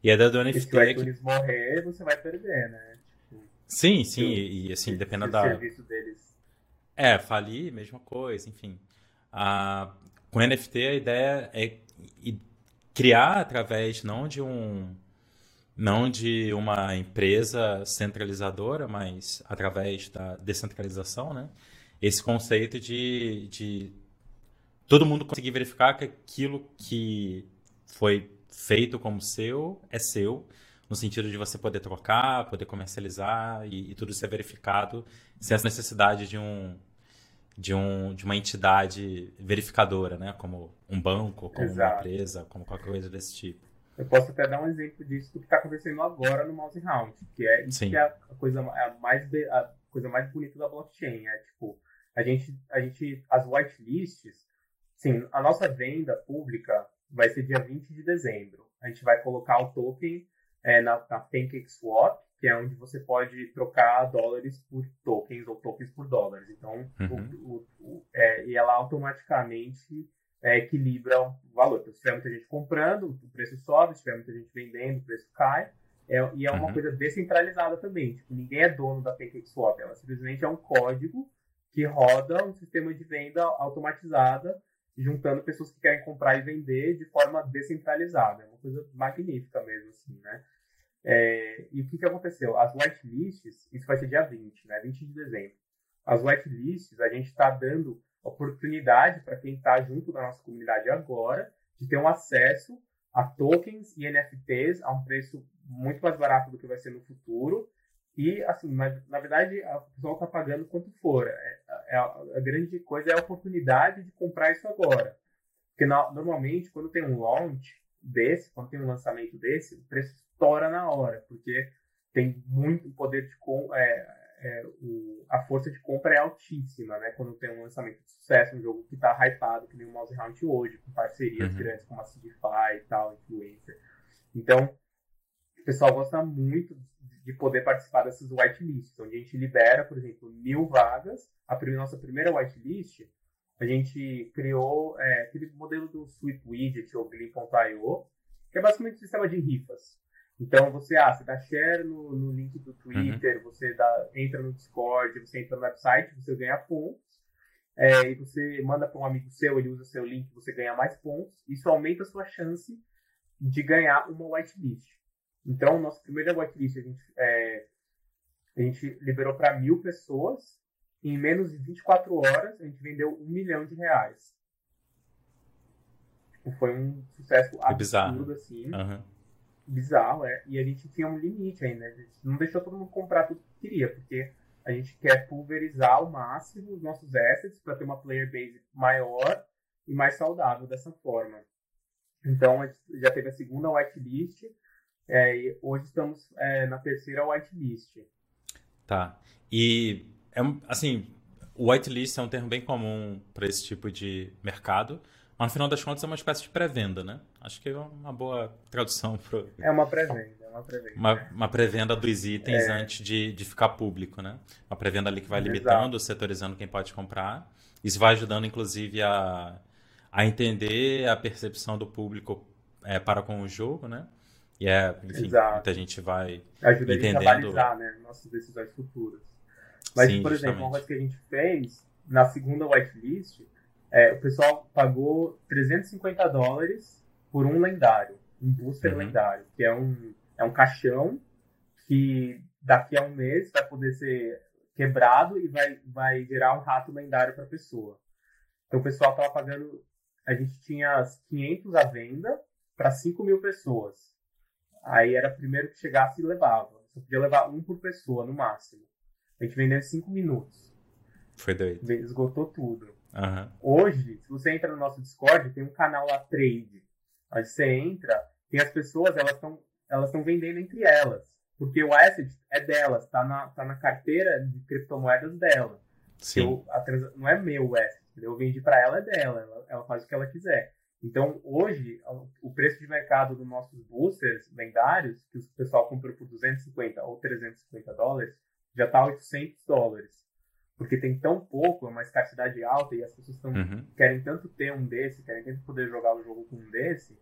Speaker 2: E é da do NFT.
Speaker 1: Se o iTunes que... morrer, você vai perder, né?
Speaker 2: Tipo, sim, sim, e, e assim, dependendo da.
Speaker 1: serviço deles.
Speaker 2: É, falir, mesma coisa, enfim. Ah, com NFT a ideia é criar através não de um não de uma empresa centralizadora, mas através da descentralização, né? Esse conceito de, de todo mundo conseguir verificar que aquilo que foi feito como seu é seu, no sentido de você poder trocar, poder comercializar e, e tudo ser verificado sem essa necessidade de um de, um, de uma entidade verificadora, né? Como um banco, como Exato. uma empresa, como qualquer coisa desse tipo.
Speaker 1: Eu posso até dar um exemplo disso do que está acontecendo agora no Mouse Round, que é isso Sim. que é a coisa, a mais, a coisa mais bonita da blockchain. É tipo, a gente, a gente, as whitelists, sim, a nossa venda pública vai ser dia 20 de dezembro. A gente vai colocar o token é, na, na PancakeSwap, que é onde você pode trocar dólares por tokens ou tokens por dólares. Então, uhum. o, o, o, é, e ela automaticamente é, equilibra o valor. Então, se tiver muita gente comprando, o preço sobe, se tiver muita gente vendendo, o preço cai. É, e é uma uhum. coisa descentralizada também. Tipo, ninguém é dono da PancakeSwap. Ela simplesmente é um código que roda um sistema de venda automatizada, juntando pessoas que querem comprar e vender de forma descentralizada. É uma coisa magnífica mesmo, assim, né? É, e o que, que aconteceu? As whitelists, isso vai ser dia 20, né? 20 de dezembro. As whitelists, a gente está dando oportunidade para quem está junto da nossa comunidade agora de ter um acesso a tokens e NFTs a um preço muito mais barato do que vai ser no futuro. E, assim, mas, na verdade, a pessoa está pagando quanto for. É, é, a grande coisa é a oportunidade de comprar isso agora. Porque, normalmente, quando tem um launch desse, quando tem um lançamento desse, o preço estoura na hora, porque tem muito poder de é, é, o, a força de compra é altíssima, né? Quando tem um lançamento de sucesso, um jogo que está hypado, que nem o Mouse Round hoje, com parcerias uhum. grandes como a Sigify e tal, influencer. Então, o pessoal gosta muito de poder participar dessas whitelists, onde a gente libera, por exemplo, mil vagas. A nossa primeira whitelist, a gente criou é, aquele modelo do Sweet Widget ou Glee.io, que é basicamente um sistema de rifas. Então você, ah, você dá share no, no link do Twitter, uhum. você dá, entra no Discord, você entra no website, você ganha pontos. É, e você manda para um amigo seu, ele usa seu link, você ganha mais pontos. Isso aumenta a sua chance de ganhar uma whitelist. Então, nossa primeira whitelist, a gente, é, A gente liberou para mil pessoas. Em menos de 24 horas, a gente vendeu um milhão de reais. Tipo, foi um sucesso
Speaker 2: É
Speaker 1: absurdo,
Speaker 2: bizarro.
Speaker 1: assim.
Speaker 2: Aham.
Speaker 1: Bizarro, é. E a gente tinha um limite ainda. A gente não deixou todo mundo comprar tudo que queria, porque a gente quer pulverizar ao máximo os nossos assets para ter uma player base maior e mais saudável dessa forma. Então, a gente já teve a segunda whitelist, é, e hoje estamos é, na terceira whitelist.
Speaker 2: Tá. E, é, assim, whitelist é um termo bem comum para esse tipo de mercado, mas no final das contas é uma espécie de pré-venda, né? Acho que é uma boa tradução para
Speaker 1: É uma pré-venda, é uma pré-venda.
Speaker 2: uma, uma pré-venda dos itens
Speaker 1: É.
Speaker 2: antes de, de ficar público, né? Uma pré-venda ali que vai
Speaker 1: Exato.
Speaker 2: limitando, setorizando quem pode comprar. Isso vai ajudando, inclusive, a, a entender a percepção do público é, para com o jogo, né? E é, enfim,
Speaker 1: Exato.
Speaker 2: muita gente vai.
Speaker 1: Ajuda a gente a
Speaker 2: Entendendo.
Speaker 1: balizar né, nossas decisões futuras. Mas,
Speaker 2: Sim,
Speaker 1: por exemplo,
Speaker 2: justamente.
Speaker 1: uma coisa que a gente fez na segunda whitelist, é, o pessoal pagou 350 dólares por um lendário, um booster
Speaker 2: Uhum.
Speaker 1: lendário, que é um, é um caixão que daqui a um mês vai poder ser quebrado e vai, vai gerar um rato lendário para a pessoa. Então o pessoal estava pagando, a gente tinha as 500 à venda para 5 mil pessoas. Aí era primeiro que chegasse e levava. Só podia levar um por pessoa, no máximo. A gente vendeu em 5 minutos.
Speaker 2: Foi doido.
Speaker 1: Esgotou tudo.
Speaker 2: Aham.
Speaker 1: Hoje, se você entra no nosso Discord, tem um canal lá Trade. Aí você entra, tem as pessoas, elas estão elas estão vendendo entre elas. Porque o asset é delas, tá na, tá na carteira de criptomoedas dela.
Speaker 2: Sim.
Speaker 1: Eu, a transa- não é meu o asset, eu vendi para ela, é dela, ela, ela faz o que ela quiser. Então, hoje, o- preço de mercado dos nossos boosters lendários, que o pessoal comprou por 250 ou 350 dólares, já tá 800 dólares. Porque tem tão pouco, é uma escassidade alta e as pessoas estão
Speaker 2: Uhum.
Speaker 1: querem tanto ter um desse, querem tanto poder jogar o jogo com um desse,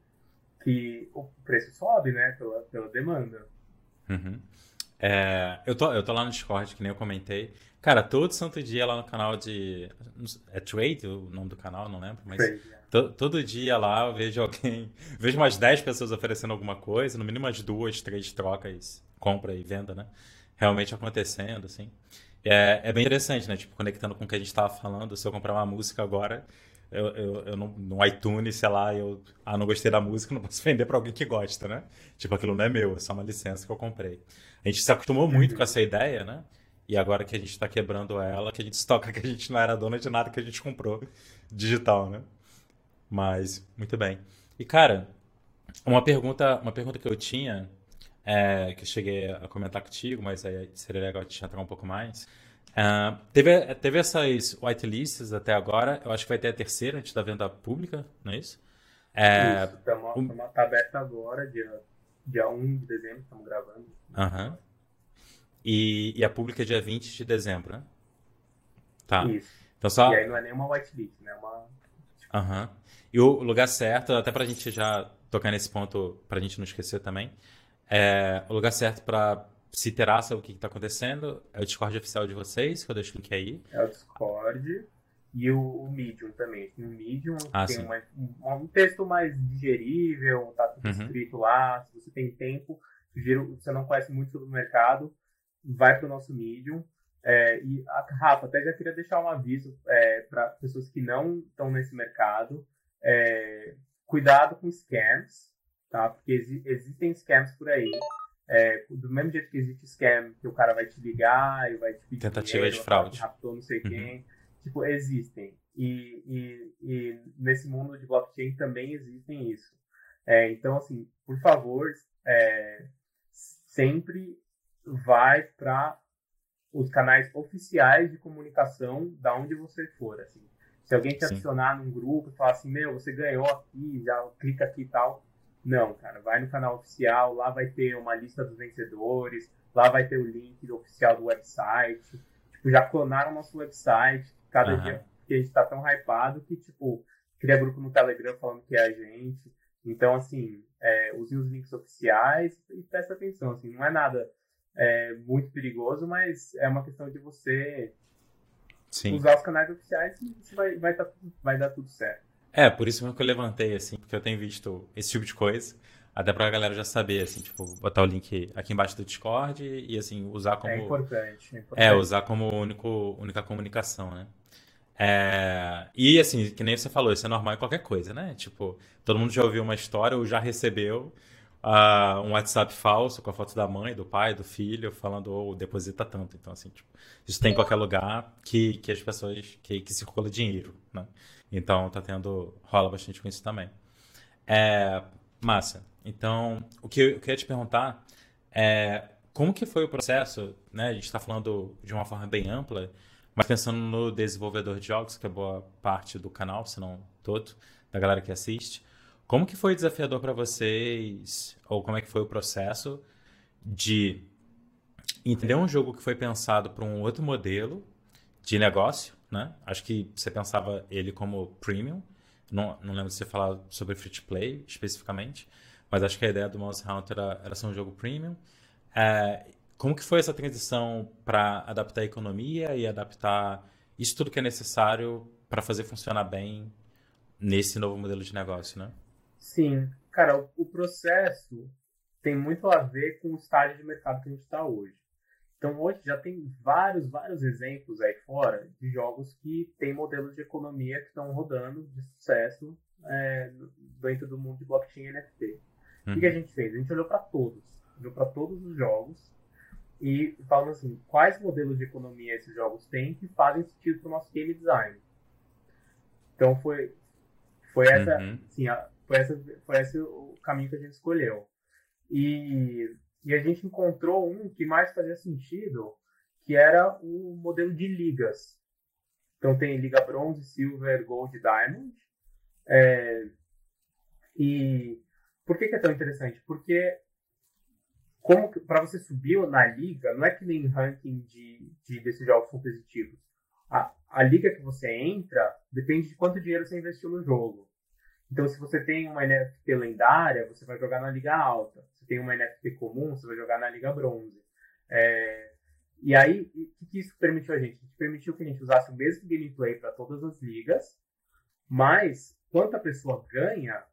Speaker 1: que o preço sobe, né, pela, pela demanda.
Speaker 2: Uhum. É, eu, tô, eu tô lá no Discord, que nem eu comentei. Cara, todo santo dia lá no canal de. É Trade o nome do canal, não lembro, mas.
Speaker 1: Trade, né?
Speaker 2: To- todo dia lá eu vejo alguém, vejo umas 10 pessoas oferecendo alguma coisa, no mínimo umas duas, três trocas, compra e venda, né? Realmente acontecendo, assim. É, é bem interessante, né? Tipo, conectando com o que a gente estava falando, se eu comprar uma música agora, eu, eu, eu não, no iTunes, sei lá, eu ah, não gostei da música, não posso vender para alguém que gosta, né? Tipo, aquilo não é meu, é só uma licença que eu comprei. A gente se acostumou muito com essa ideia, né? E agora que a gente está quebrando ela, que a gente toca que a gente não era dona de nada que a gente comprou digital, né? Mas, muito bem. E, cara, uma pergunta, uma pergunta que eu tinha, é, que eu cheguei a comentar contigo, mas aí seria legal te entrar um pouco mais. Ah, teve, teve essas whitelists até agora, eu acho que vai ter a terceira antes da venda pública, não é isso? É,
Speaker 1: Isso,
Speaker 2: um-
Speaker 1: tá aberta agora, dia, dia 1 de dezembro, estamos gravando.
Speaker 2: aham. E, e a pública é dia 20 de dezembro, né? Tá.
Speaker 1: Isso.
Speaker 2: Então só.
Speaker 1: E aí não é nem uma whitelist, né? É uma...
Speaker 2: Aham. E o lugar certo, até pra gente já tocar nesse ponto, pra gente não esquecer também, é o lugar certo pra se interar sobre o que, que tá acontecendo é o Discord oficial de vocês, que eu deixo o link aí.
Speaker 1: É o Discord e o, o Medium também. No Medium
Speaker 2: Ah,
Speaker 1: tem uma- um, um texto mais digerível, tá tudo
Speaker 2: Uhum.
Speaker 1: escrito lá. Se você tem tempo, sugiro, se você não conhece muito sobre o mercado, vai para o nosso Medium. É, e a Rafa, até já queria deixar um aviso para pessoas que não estão nesse mercado. É, cuidado com scams, tá? Porque exi- existem scams por aí. É, do mesmo jeito que existe scam, que o cara vai te ligar e vai te pedir
Speaker 2: Tentativa
Speaker 1: dinheiro,
Speaker 2: de fraude.
Speaker 1: raptou não sei
Speaker 2: Uhum.
Speaker 1: quem. Tipo, existem. E, e, e nesse mundo de blockchain também existem isso. É, então, assim, por favor, é, sempre vai para os canais oficiais de comunicação da onde você for, assim. Se alguém te
Speaker 2: Sim.
Speaker 1: adicionar num grupo e falar assim, meu, você ganhou aqui, já clica aqui e tal. Não, cara, vai no canal oficial, lá vai ter uma lista dos vencedores, lá vai ter o link do oficial do website. Tipo, já clonaram nosso website, cada
Speaker 2: Aham.
Speaker 1: dia que a gente tá tão hypado que, tipo, cria grupo no Telegram falando que é a gente. Então, assim, é, usem os links oficiais e presta atenção, assim, não é nada é, muito perigoso, mas é uma questão de você
Speaker 2: Sim.
Speaker 1: usar os canais oficiais e vai, vai, tá- vai dar tudo certo.
Speaker 2: É, por isso mesmo que eu levantei, assim, porque eu tenho visto esse tipo de coisa. Até pra galera já saber, assim, tipo, botar o link aqui embaixo do Discord e, assim, usar como.
Speaker 1: É importante.
Speaker 2: É, importante. é usar como único, única comunicação, né? É... E assim, que nem você falou, isso é normal em qualquer coisa, né? Tipo, todo mundo já ouviu uma história ou já recebeu uh, um WhatsApp falso com a foto da mãe, do pai, do filho, falando ou oh, deposita tanto. Então, assim, tipo, isso tem em qualquer lugar que, que as pessoas. que, que circula dinheiro, né? Então tá tendo. rola bastante com isso também. É, massa. Então, o que eu queria te perguntar é como que foi o processo, né? A gente está falando de uma forma bem ampla, mas pensando no desenvolvedor de jogos, que é boa parte do canal, se não todo, da galera que assiste. Como que foi desafiador para vocês, ou como é que foi o processo de entender um jogo que foi pensado para um outro modelo de negócio, né? Acho que você pensava ele como premium, não, não lembro se você falar sobre free to play especificamente, mas acho que a ideia do Monster Hunter era, era ser um jogo premium. É, como que foi essa transição para adaptar a economia e adaptar isso tudo que é necessário para fazer funcionar bem nesse novo modelo de negócio, né?
Speaker 1: Sim, cara, o processo tem muito a ver com o estágio de mercado que a gente está hoje. Então hoje já tem vários, vários exemplos aí fora de jogos que têm modelos de economia que estão rodando de sucesso é, dentro do mundo de blockchain e NFT. Uhum. O que a gente fez? A gente olhou para todos, olhou para todos os jogos e falando assim, quais modelos de economia esses jogos têm que fazem sentido para o nosso game design. Então foi foi essa, uhum. assim, a, foi essa foi esse o caminho que a gente escolheu. E, e a gente encontrou um que mais fazia sentido, que era o modelo de ligas. Então tem liga bronze, silver, gold, diamond. É, e por que, que é tão interessante? Porque como para você subir na liga, não é que nem ranking de, de desses jogos competitivos. A, a liga que você entra depende de quanto dinheiro você investiu no jogo. Então, se você tem uma NFT lendária, você vai jogar na liga alta. Tem uma NFT comum, você vai jogar na liga bronze. É, e aí, o que isso permitiu a gente? Permitiu que a gente usasse o mesmo gameplay para todas as ligas, mas quanto a pessoa ganha,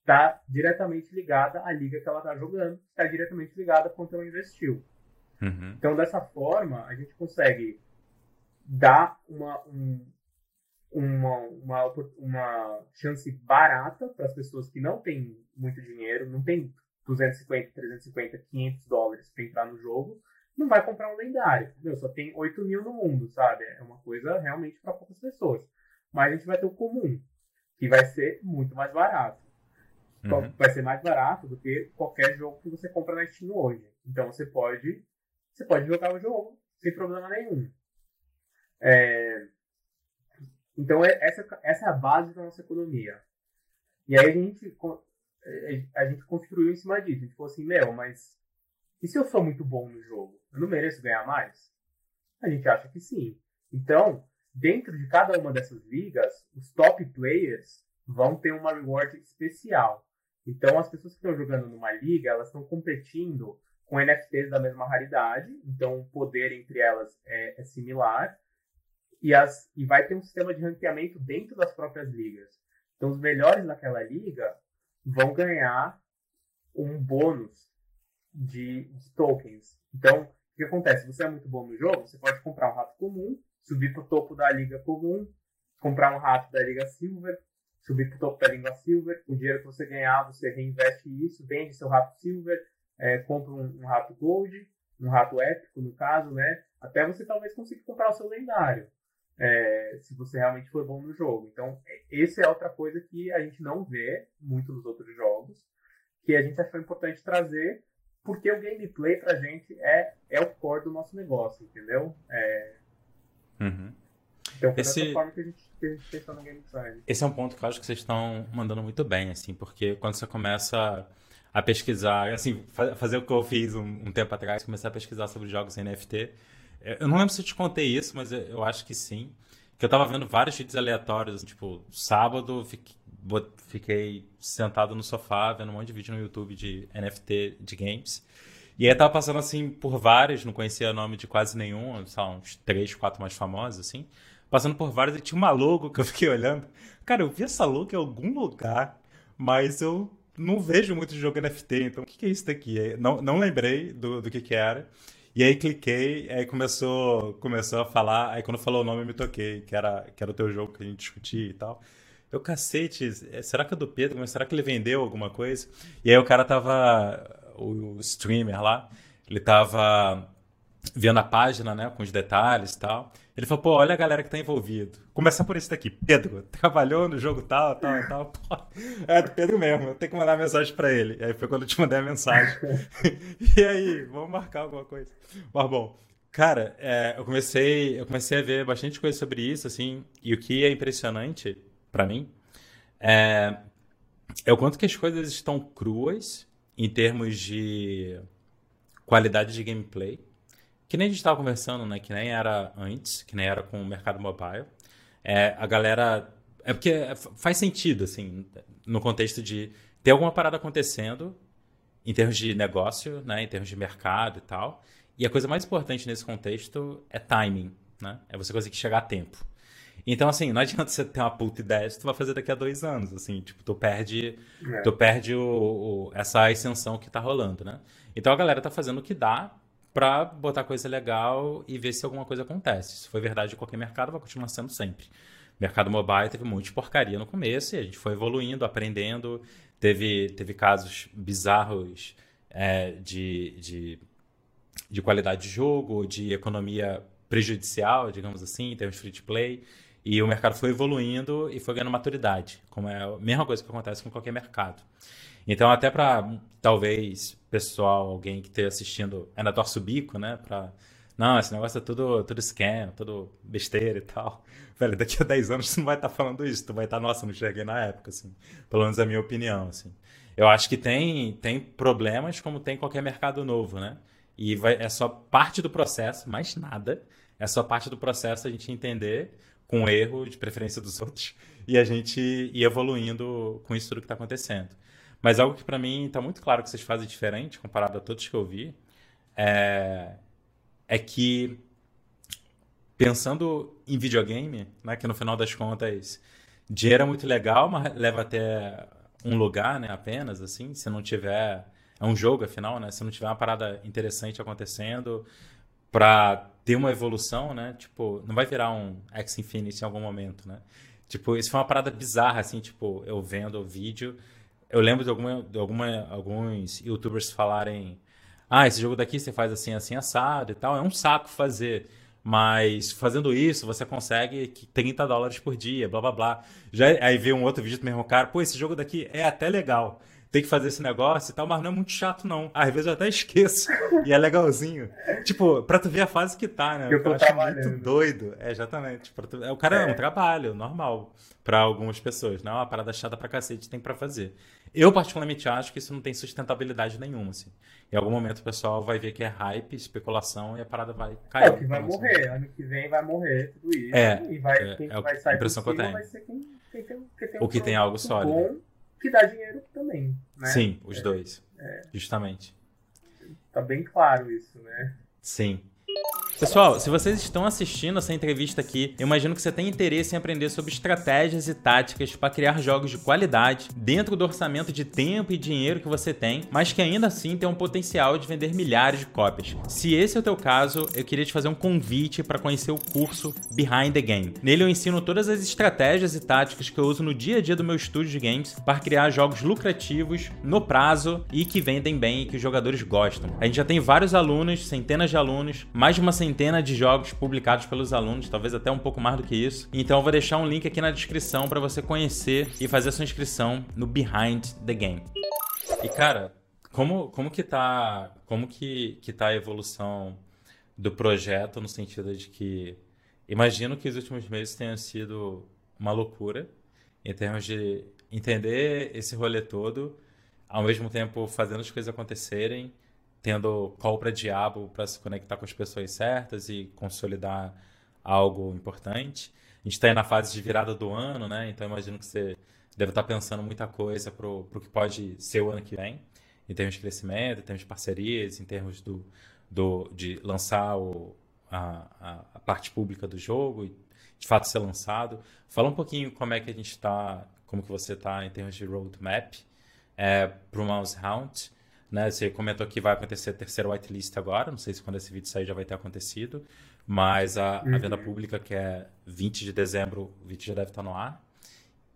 Speaker 1: está diretamente ligada à liga que ela está jogando, está diretamente ligada a quanto ela investiu. Uhum. Então, dessa forma, a gente consegue dar uma, um, uma, uma, uma chance barata para as pessoas que não têm muito dinheiro, não tem 250, 350, 500 dólares para entrar no jogo, não vai comprar um lendário. Meu, só tem 8 mil no mundo, sabe? É uma coisa realmente para poucas pessoas. Mas a gente vai ter o comum, que vai ser muito mais barato uhum. vai ser mais barato do que qualquer jogo que você compra na Steam hoje. Então você pode, você pode jogar o jogo sem problema nenhum. É, então é, essa, essa é a base da nossa economia. E aí a gente, a gente construiu em cima disso. A gente falou assim, meu, mas e se eu sou muito bom no jogo? Eu não mereço ganhar mais? A gente acha que sim. Então, dentro de cada uma dessas ligas, os top players vão ter uma reward especial. Então, as pessoas que estão jogando numa liga, elas estão competindo com NFTs da mesma raridade, então o poder entre elas é, é similar, e, as, e vai ter um sistema de ranqueamento dentro das próprias ligas. Então, os melhores naquela liga vão ganhar um bônus de, de tokens. Então, o que acontece? Você é muito bom no jogo, você pode comprar um rato comum, subir para o topo da liga comum, comprar um rato da liga silver, subir para o topo da língua silver, o dinheiro que você ganhar, você reinveste isso, vende seu rato silver, é, compra um, um, rato gold, um rato épico, no caso, né? Até você talvez consiga comprar o seu lendário, é, se você realmente for bom no jogo. Então, essa é outra coisa que a gente não vê muito nos outros jogos, que a gente achou importante trazer, porque o gameplay pra gente é, é o core do nosso negócio, entendeu? É...
Speaker 2: Uhum.
Speaker 1: Então, foi Esse... forma que a gente que a gente pensou no game design.
Speaker 2: Esse é um ponto que eu acho que vocês estão mandando muito bem, assim, porque quando você começa a pesquisar, assim, fazer o que eu fiz um, um tempo atrás, começar a pesquisar sobre jogos NFT. É, eu não lembro se eu te contei isso, mas eu acho que sim. Que eu tava vendo vários vídeos aleatórios, tipo, sábado fiquei, fiquei sentado no sofá vendo um monte de vídeo no YouTube de NFT de games. E aí eu tava passando assim por vários, não conhecia o nome de quase nenhum, só uns três, quatro mais famosos, assim passando por vários e tinha uma logo que eu fiquei olhando. Cara, eu vi essa logo em algum lugar, mas eu não vejo muito jogo NFT, então o que, que é isso daqui? Não, não lembrei do, do que, que era. E aí cliquei, aí começou, começou a falar, aí quando falou o nome eu me toquei, que era, que era o teu jogo que a gente discutia e tal. Eu, cacete, é, será que é do Pedro? Mas será que ele vendeu alguma coisa? E aí o cara tava, o, streamer lá, ele tava vendo a página, né, com os detalhes e tal. Ele falou, pô, olha a galera que tá envolvido. Começar por esse daqui. Pedro, trabalhou no jogo tal, tal, tal. Pô, é do Pedro mesmo, eu tenho que mandar mensagem pra ele. Aí foi quando eu te mandei a mensagem. e aí, vamos marcar alguma coisa. Mas bom, cara, é, eu, comecei, eu comecei a ver bastante coisa sobre isso, assim, e o que é impressionante para mim é, é o quanto que as coisas estão cruas em termos de qualidade de gameplay que nem a gente estava conversando, né? Que nem era antes, que nem era com o mercado mobile. É, a galera. É porque faz sentido, assim, no contexto de ter alguma parada acontecendo em termos de negócio, né? Em termos de mercado e tal. E a coisa mais importante nesse contexto é timing, né? É você conseguir chegar a tempo. Então, assim, não adianta você ter uma puta ideia que tu vai fazer daqui a dois anos, assim, tipo, tu perde, é. tu perde o, o, essa ascensão que tá rolando, né? Então a galera tá fazendo o que dá para botar coisa legal e ver se alguma coisa acontece. Se foi verdade de qualquer mercado, vai continuar sendo sempre. mercado mobile teve muita porcaria no começo e a gente foi evoluindo, aprendendo. Teve, teve casos bizarros é, de, de, de qualidade de jogo, de economia prejudicial, digamos assim, em termos de free to play. E o mercado foi evoluindo e foi ganhando maturidade, como é a mesma coisa que acontece com qualquer mercado. Então, até para talvez pessoal, alguém que esteja assistindo, ainda torce o bico, né? Pra, não, esse negócio é tudo, tudo scam, tudo besteira e tal. Velho, daqui a 10 anos tu não vai estar tá falando isso, tu vai estar, tá, nossa, não cheguei na época, assim. Pelo menos é a minha opinião, assim. Eu acho que tem, tem problemas como tem qualquer mercado novo, né? E vai, é só parte do processo, mais nada. É só parte do processo a gente entender com erro, de preferência dos outros, e a gente ir evoluindo com isso tudo que está acontecendo. Mas algo que para mim está muito claro que vocês fazem diferente, comparado a todos que eu vi, é, é que pensando em videogame, né, que no final das contas dinheiro é muito legal, mas leva até um lugar, né, apenas assim, se não tiver é um jogo afinal, né, se não tiver uma parada interessante acontecendo para ter uma evolução, né, tipo, não vai virar um X Infinity em algum momento, né? Tipo, isso foi uma parada bizarra assim, tipo, eu vendo o vídeo eu lembro de, alguma, de alguma, alguns youtubers falarem: ah, esse jogo daqui você faz assim, assim, assado e tal. É um saco fazer. Mas fazendo isso, você consegue 30 dólares por dia, blá blá blá. Já, aí vê um outro vídeo do mesmo cara, pô, esse jogo daqui é até legal. Tem que fazer esse negócio e tal, mas não é muito chato, não. Às vezes eu até esqueço. e é legalzinho. tipo, pra tu ver a fase que tá, né?
Speaker 1: Eu, eu acho muito
Speaker 2: doido. É, exatamente. Tu... O cara é. é um trabalho normal para algumas pessoas. Não é uma parada chata pra cacete, tem para fazer. Eu, particularmente, acho que isso não tem sustentabilidade nenhuma, assim. Em algum momento o pessoal vai ver que é hype, especulação e a parada vai cair.
Speaker 1: É o que vai morrer. Ano que vem vai morrer tudo isso. É, e vai, é, quem é vai sair
Speaker 2: impressão que eu tenho.
Speaker 1: vai ser quem, quem tem, quem tem
Speaker 2: o que tem algo sólido.
Speaker 1: Bom, que dá dinheiro também, né?
Speaker 2: Sim, os é, dois. É. Justamente.
Speaker 1: Tá bem claro isso, né?
Speaker 2: Sim. Pessoal, se vocês estão assistindo essa entrevista aqui, eu imagino que você tem interesse em aprender sobre estratégias e táticas para criar jogos de qualidade dentro do orçamento de tempo e dinheiro que você tem, mas que ainda assim tem um potencial de vender milhares de cópias. Se esse é o teu caso, eu queria te fazer um convite para conhecer o curso Behind the Game. Nele eu ensino todas as estratégias e táticas que eu uso no dia a dia do meu estúdio de games para criar jogos lucrativos, no prazo e que vendem bem e que os jogadores gostam. A gente já tem vários alunos, centenas de alunos, mais de uma centena de jogos publicados pelos alunos, talvez até um pouco mais do que isso. Então eu vou deixar um link aqui na descrição para você conhecer e fazer sua inscrição no Behind the Game. E cara, como, como que tá, como que, que tá a evolução do projeto no sentido de que imagino que os últimos meses tenham sido uma loucura em termos de entender esse rolê todo, ao mesmo tempo fazendo as coisas acontecerem tendo call para diabo para se conectar com as pessoas certas e consolidar algo importante. A gente está aí na fase de virada do ano, né? Então imagino que você deve estar tá pensando muita coisa para o que pode ser o ano que vem, em termos de crescimento, em termos de parcerias, em termos do, do, de lançar o, a, a, parte pública do jogo e de fato ser lançado. Fala um pouquinho como é que a gente está, como que você está em termos de roadmap é, para o Mouse Hunt. Né? Você comentou que vai acontecer a terceira whitelist agora, não sei se quando esse vídeo sair já vai ter acontecido, mas a, uhum. a venda pública, que é 20 de dezembro, o vídeo já deve estar no ar.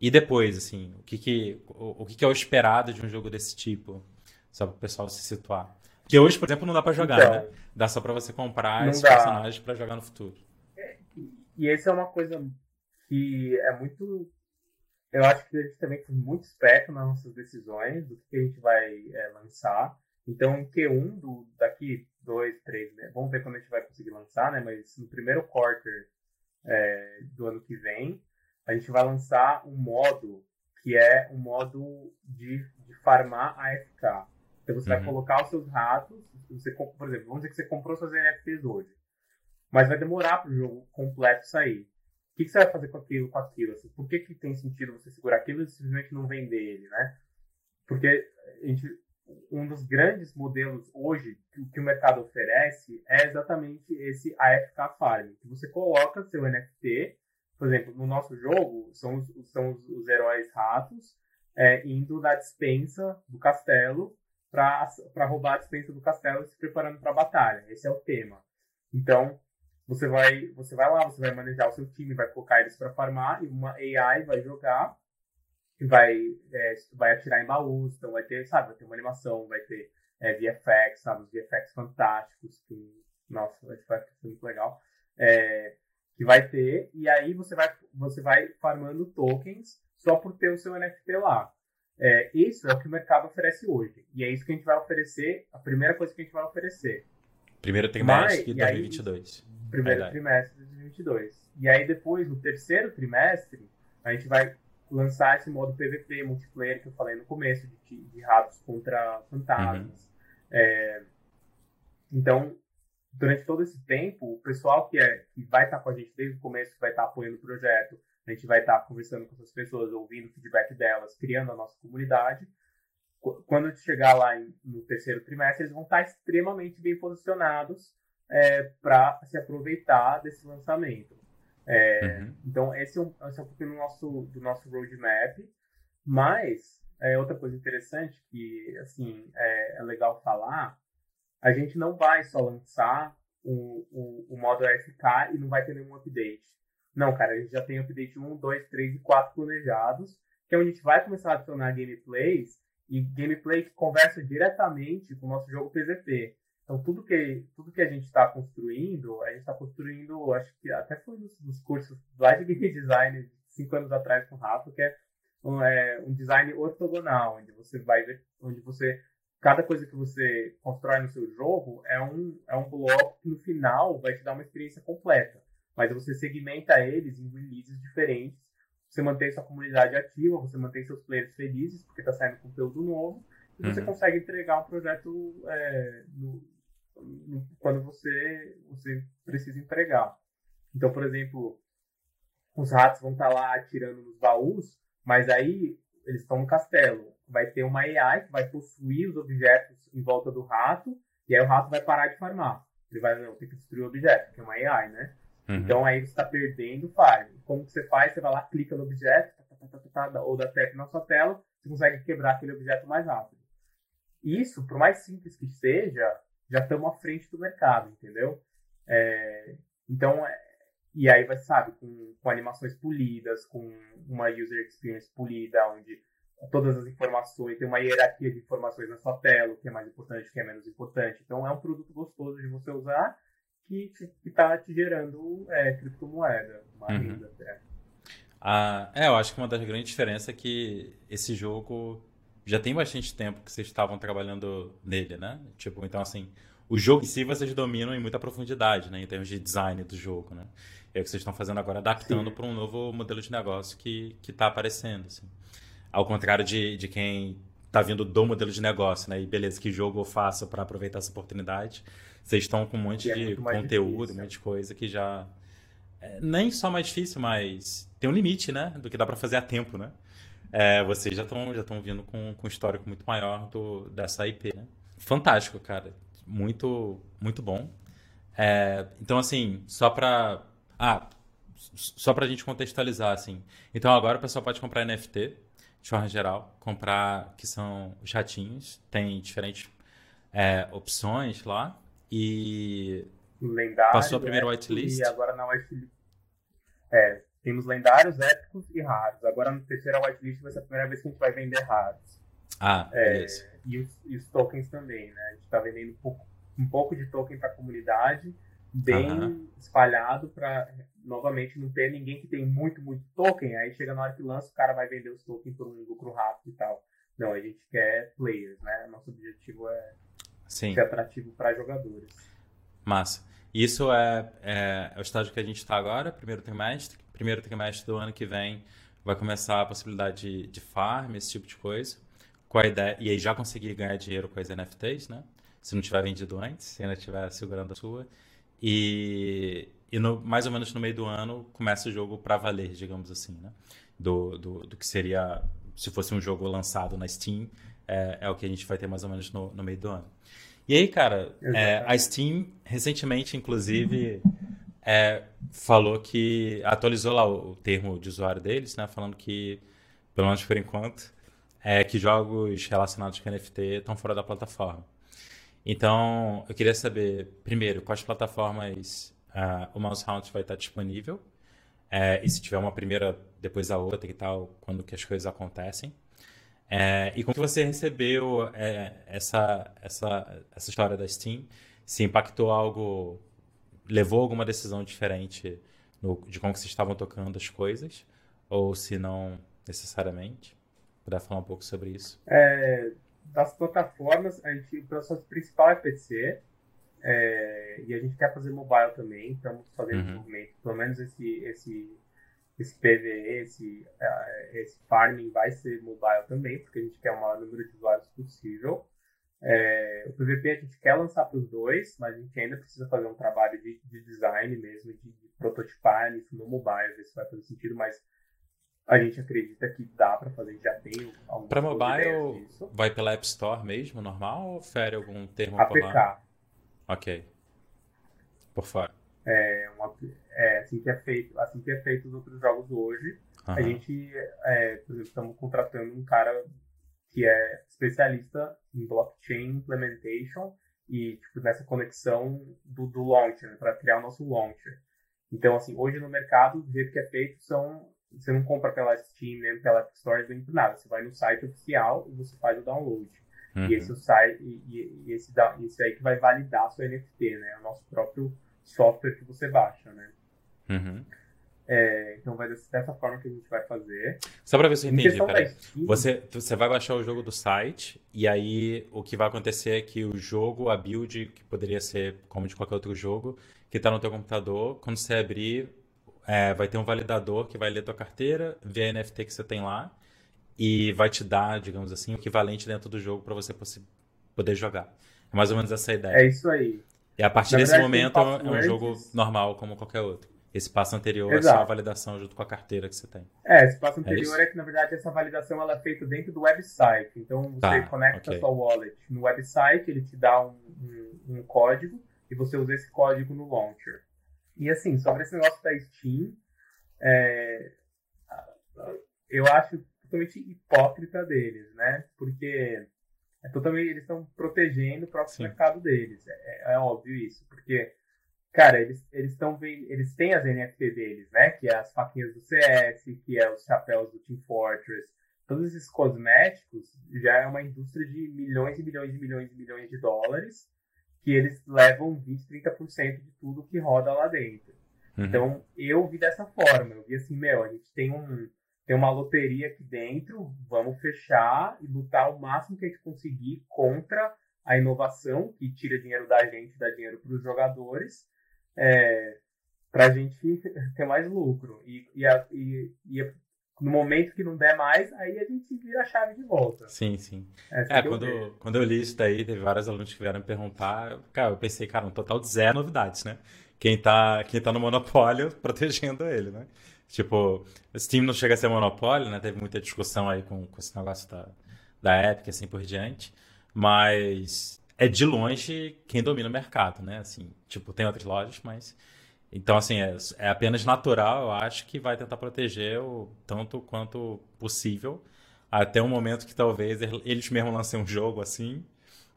Speaker 2: E depois, assim, o que, que, o, o que, que é o esperado de um jogo desse tipo? Só para o pessoal se situar. Que hoje, por exemplo, não dá para jogar, então, né? Dá só para você comprar esses dá. personagens para jogar no futuro.
Speaker 1: É, e essa é uma coisa que é muito. Eu acho que a gente também foi muito esperto nas nossas decisões do que a gente vai é, lançar. Então, em Q1 do, daqui dois, três, né? vamos ver quando a gente vai conseguir lançar, né? Mas no primeiro quarter é, do ano que vem, a gente vai lançar um modo que é um modo de, de farmar AFK. Então você uhum. vai colocar os seus ratos, você, por exemplo, vamos dizer que você comprou suas NFTs hoje, mas vai demorar para o jogo completo sair. O que, que, você vai fazer com aquilo, com aquilo? Assim, por que, que tem sentido você segurar aquilo e simplesmente não vender ele, né? Porque gente, um dos grandes modelos hoje que, que, o mercado oferece é exatamente esse AFK Farm, que você coloca seu NFT, por exemplo, no nosso jogo, são os, são os, os heróis ratos é, indo da dispensa do castelo para roubar a dispensa do castelo e se preparando para a batalha. Esse é o tema. Então, você vai, você vai lá, você vai manejar o seu time, vai colocar eles para farmar e uma AI vai jogar vai, é, vai atirar em baús, então vai ter, sabe, vai ter uma animação, vai ter é, VFX, sabe, os VFX fantásticos, que, nossa, vai ser muito legal, é, que vai ter, e aí você vai, você vai farmando tokens só por ter o seu NFT lá. É, isso é o que o mercado oferece hoje. E é isso que a gente vai oferecer, a primeira coisa que a gente vai oferecer.
Speaker 2: Primeiro trimestre de 2022.
Speaker 1: Aí, primeiro trimestre de 2022. E aí depois, no terceiro trimestre, a gente vai lançar esse modo PVP, multiplayer, que eu falei no começo, de, de ratos contra fantasmas. Uhum. É, então, durante todo esse tempo, o pessoal que, é, que vai estar com a gente desde o começo, que vai estar apoiando o projeto, a gente vai estar conversando com essas pessoas, ouvindo o feedback delas, criando a nossa comunidade. Quando a gente chegar lá no terceiro trimestre, eles vão estar extremamente bem posicionados é, para se aproveitar desse lançamento. É, uhum. Então, esse é, um, esse é um pouquinho do nosso, do nosso roadmap. Mas, é, outra coisa interessante que, assim, é, é legal falar, a gente não vai só lançar o, o, o modo AFK e não vai ter nenhum update. Não, cara, a gente já tem update 1, 2, 3 e 4 planejados, que é onde a gente vai começar a adicionar gameplays e gameplay que conversa diretamente com o nosso jogo PVP. Então, tudo que, tudo que a gente está construindo, a gente está construindo, acho que até foi nos, nos, cursos lá de game design, cinco anos atrás com o Rafa, que é um, é um design ortogonal, onde você vai ver, onde você cada coisa que você constrói no seu jogo é um, é um bloco que no final vai te dar uma experiência completa mas você segmenta eles em releases diferentes. Você mantém sua comunidade ativa, você mantém seus players felizes, porque está saindo conteúdo novo, e você uhum. consegue entregar um projeto é, no, no, quando você, você precisa entregar. Então, por exemplo, os ratos vão estar tá lá atirando nos baús, mas aí eles estão no castelo. Vai ter uma AI que vai possuir os objetos em volta do rato, e aí o rato vai parar de farmar. Ele vai não, ter que destruir o objeto, que é uma AI, né? Uhum. Então aí você está perdendo o farm. Como que você faz? Você vai lá, clica no objeto, tá, tá, tá, ou dá tap na sua tela, você consegue quebrar aquele objeto mais rápido. Isso, por mais simples que seja, já estamos à frente do mercado, entendeu? É, então, é, e aí vai, sabe, com, com animações polidas, com uma user experience polida, onde todas as informações, tem uma hierarquia de informações na sua tela, o que é mais importante, o que é menos importante. Então é um produto gostoso de você usar que está te gerando é, criptomoeda, uma uhum. renda até.
Speaker 2: Ah, é, eu acho que uma das grandes diferenças é que esse jogo já tem bastante tempo que vocês estavam trabalhando nele, né? Tipo, então assim, o jogo em si vocês dominam em muita profundidade, né? Em termos de design do jogo, né? É o que vocês estão fazendo agora, adaptando para um novo modelo de negócio que está aparecendo, assim. Ao contrário de, de quem está vindo do modelo de negócio, né? E beleza, que jogo eu faço para aproveitar essa oportunidade? Vocês estão com um monte é de conteúdo, difícil. um monte de coisa que já. É, nem só mais difícil, mas tem um limite, né? Do que dá para fazer a tempo, né? É, vocês já estão já vindo com, com um histórico muito maior do, dessa IP, né? Fantástico, cara. Muito, muito bom. É, então, assim, só para. Ah, só para a gente contextualizar, assim. Então, agora o pessoal pode comprar NFT de forma geral, comprar, que são os ratinhos. Tem diferentes é, opções lá. E
Speaker 1: lendário,
Speaker 2: passou a primeira whitelist.
Speaker 1: E agora na whitelist. É, temos lendários, épicos e raros. Agora na terceira whitelist vai ser a primeira vez que a gente vai vender raros.
Speaker 2: Ah, beleza.
Speaker 1: É, e, os, e, os, tokens também, né? A gente está vendendo um pouco, um pouco de token para a comunidade, bem uhum. espalhado para novamente não ter ninguém que tem muito, muito token. Aí chega na hora que lança, o cara vai vender os tokens por um lucro rápido e tal. Não, a gente quer players, né? Nosso objetivo é Sim. ser atrativo para jogadores.
Speaker 2: Massa. Isso é, é, é, o estágio que a gente está agora, primeiro trimestre. Primeiro trimestre do ano que vem vai começar a possibilidade de, de farm, esse tipo de coisa. Com a ideia, e aí já conseguir ganhar dinheiro com as NFTs, né? Se não tiver vendido antes, se ainda estiver segurando a sua. E, e no, mais ou menos no meio do ano começa o jogo para valer, digamos assim, né? Do, do, do, que seria, se fosse um jogo lançado na Steam, é, é o que a gente vai ter mais ou menos no, no meio do ano. E aí, cara, é, a Steam recentemente, inclusive, é, falou que atualizou lá o, o, termo de usuário deles, né? Falando que, pelo menos por enquanto, é que jogos relacionados com NFT estão fora da plataforma. Então, eu queria saber, primeiro, quais plataformas uh, o Mouse Hunt vai estar disponível, é, e se tiver uma primeira, depois a outra e tal, quando que as coisas acontecem. É, e como que você recebeu é, essa, essa, essa história da Steam? Se impactou algo, levou alguma decisão diferente no, de como que vocês estavam tocando as coisas? Ou se não necessariamente? Puder falar um pouco sobre isso?
Speaker 1: É, das plataformas, a gente, o processo principal é PC. É, e a gente quer fazer mobile também, estamos fazendo uhum. desenvolvimento. Pelo menos esse, esse esse PVE, esse, uh, esse farming vai ser mobile também, porque a gente quer o maior número de usuários possível. É, o PVP a gente quer lançar para os dois, mas a gente ainda precisa fazer um trabalho de, de design mesmo, de, de, prototipar isso no mobile, ver se vai fazer sentido, mas a gente acredita que dá para fazer, já tem
Speaker 2: algumas Para mobile, vai pela App Store mesmo, normal, ou fere algum termo
Speaker 1: APK. por lá?
Speaker 2: Ok. Por fora.
Speaker 1: É, uma, é assim que é feito, assim que é feito os outros jogos hoje. Uhum. A gente, é, por exemplo, estamos contratando um cara que é especialista em blockchain implementation e tipo, nessa conexão do, do launcher, para criar o nosso launcher. Então, assim, hoje no mercado, do jeito que é feito, são você não compra pela Steam, nem pela App Store, nem por nada. Você vai no site oficial e você faz o download. Uhum. E esse, site, e, e, e esse, esse aí que vai validar a sua NFT, né? O nosso próprio software que você baixa, né?
Speaker 2: Uhum.
Speaker 1: É, então vai dessa forma que a gente vai fazer.
Speaker 2: Só para ver se eu entendi, peraí. Você, você vai baixar o jogo do site e aí o que vai acontecer é que o jogo, a build, que poderia ser como de qualquer outro jogo, que está no teu computador, quando você abrir, é, vai ter um validador que vai ler tua carteira, ver a NFT que você tem lá e vai te dar, digamos assim, o equivalente dentro do jogo para você poder jogar. É mais ou menos essa a ideia.
Speaker 1: É isso aí.
Speaker 2: E a partir desse momento é um jogo normal como qualquer outro. Esse passo anterior Exato. é só a validação junto com a carteira que você tem.
Speaker 1: É, esse passo é anterior é, é que, na verdade, essa validação ela é feita dentro do website. Então, você tá, conecta okay. a sua wallet no website, ele te dá um, um, um, código e você usa esse código no launcher. E, assim, sobre esse negócio da Steam, é, eu acho totalmente hipócrita deles, né? Porque é totalmente, eles estão protegendo o próprio Sim. mercado deles. É, é, óbvio isso, porque, cara, eles eles estão eles têm as NFT deles, né? Que é as faquinhas do CS, que é os chapéus do Team Fortress. Todos esses cosméticos já é uma indústria de milhões e milhões e milhões e milhões de dólares que eles levam 20, 30% de tudo que roda lá dentro. Uhum. Então, eu vi dessa forma. Eu vi assim, meu, a gente tem um tem uma loteria aqui dentro, vamos fechar e lutar o máximo que a gente conseguir contra a inovação que tira dinheiro da gente, dá dinheiro para os jogadores, é, para a gente ter mais lucro. E, e, e, e, no momento que não der mais, aí a gente vira a chave de volta.
Speaker 2: Sim, sim. É, é quando, eu quando eu li isso daí, teve vários alunos que vieram me perguntar, cara, eu pensei, cara, um total de zero novidades, né? Quem tá, quem tá no monopólio protegendo ele, né? Tipo, Steam não chega a ser monopólio, né? Teve muita discussão aí com, com esse negócio da, da Epic, assim por diante. Mas é de longe quem domina o mercado, né? Assim, tipo, tem outras lojas, mas... Então, assim, é, é apenas natural, eu acho, que vai tentar proteger o tanto quanto possível até um momento que talvez eles mesmos lancem um jogo assim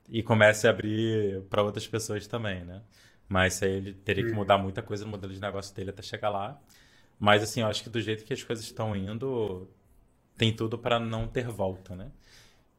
Speaker 2: e comece a abrir para outras pessoas também, né? Mas aí ele teria que uhum. mudar muita coisa no modelo de negócio dele até chegar lá. Mas assim, eu acho que do jeito que as coisas estão indo, tem tudo para não ter volta, né?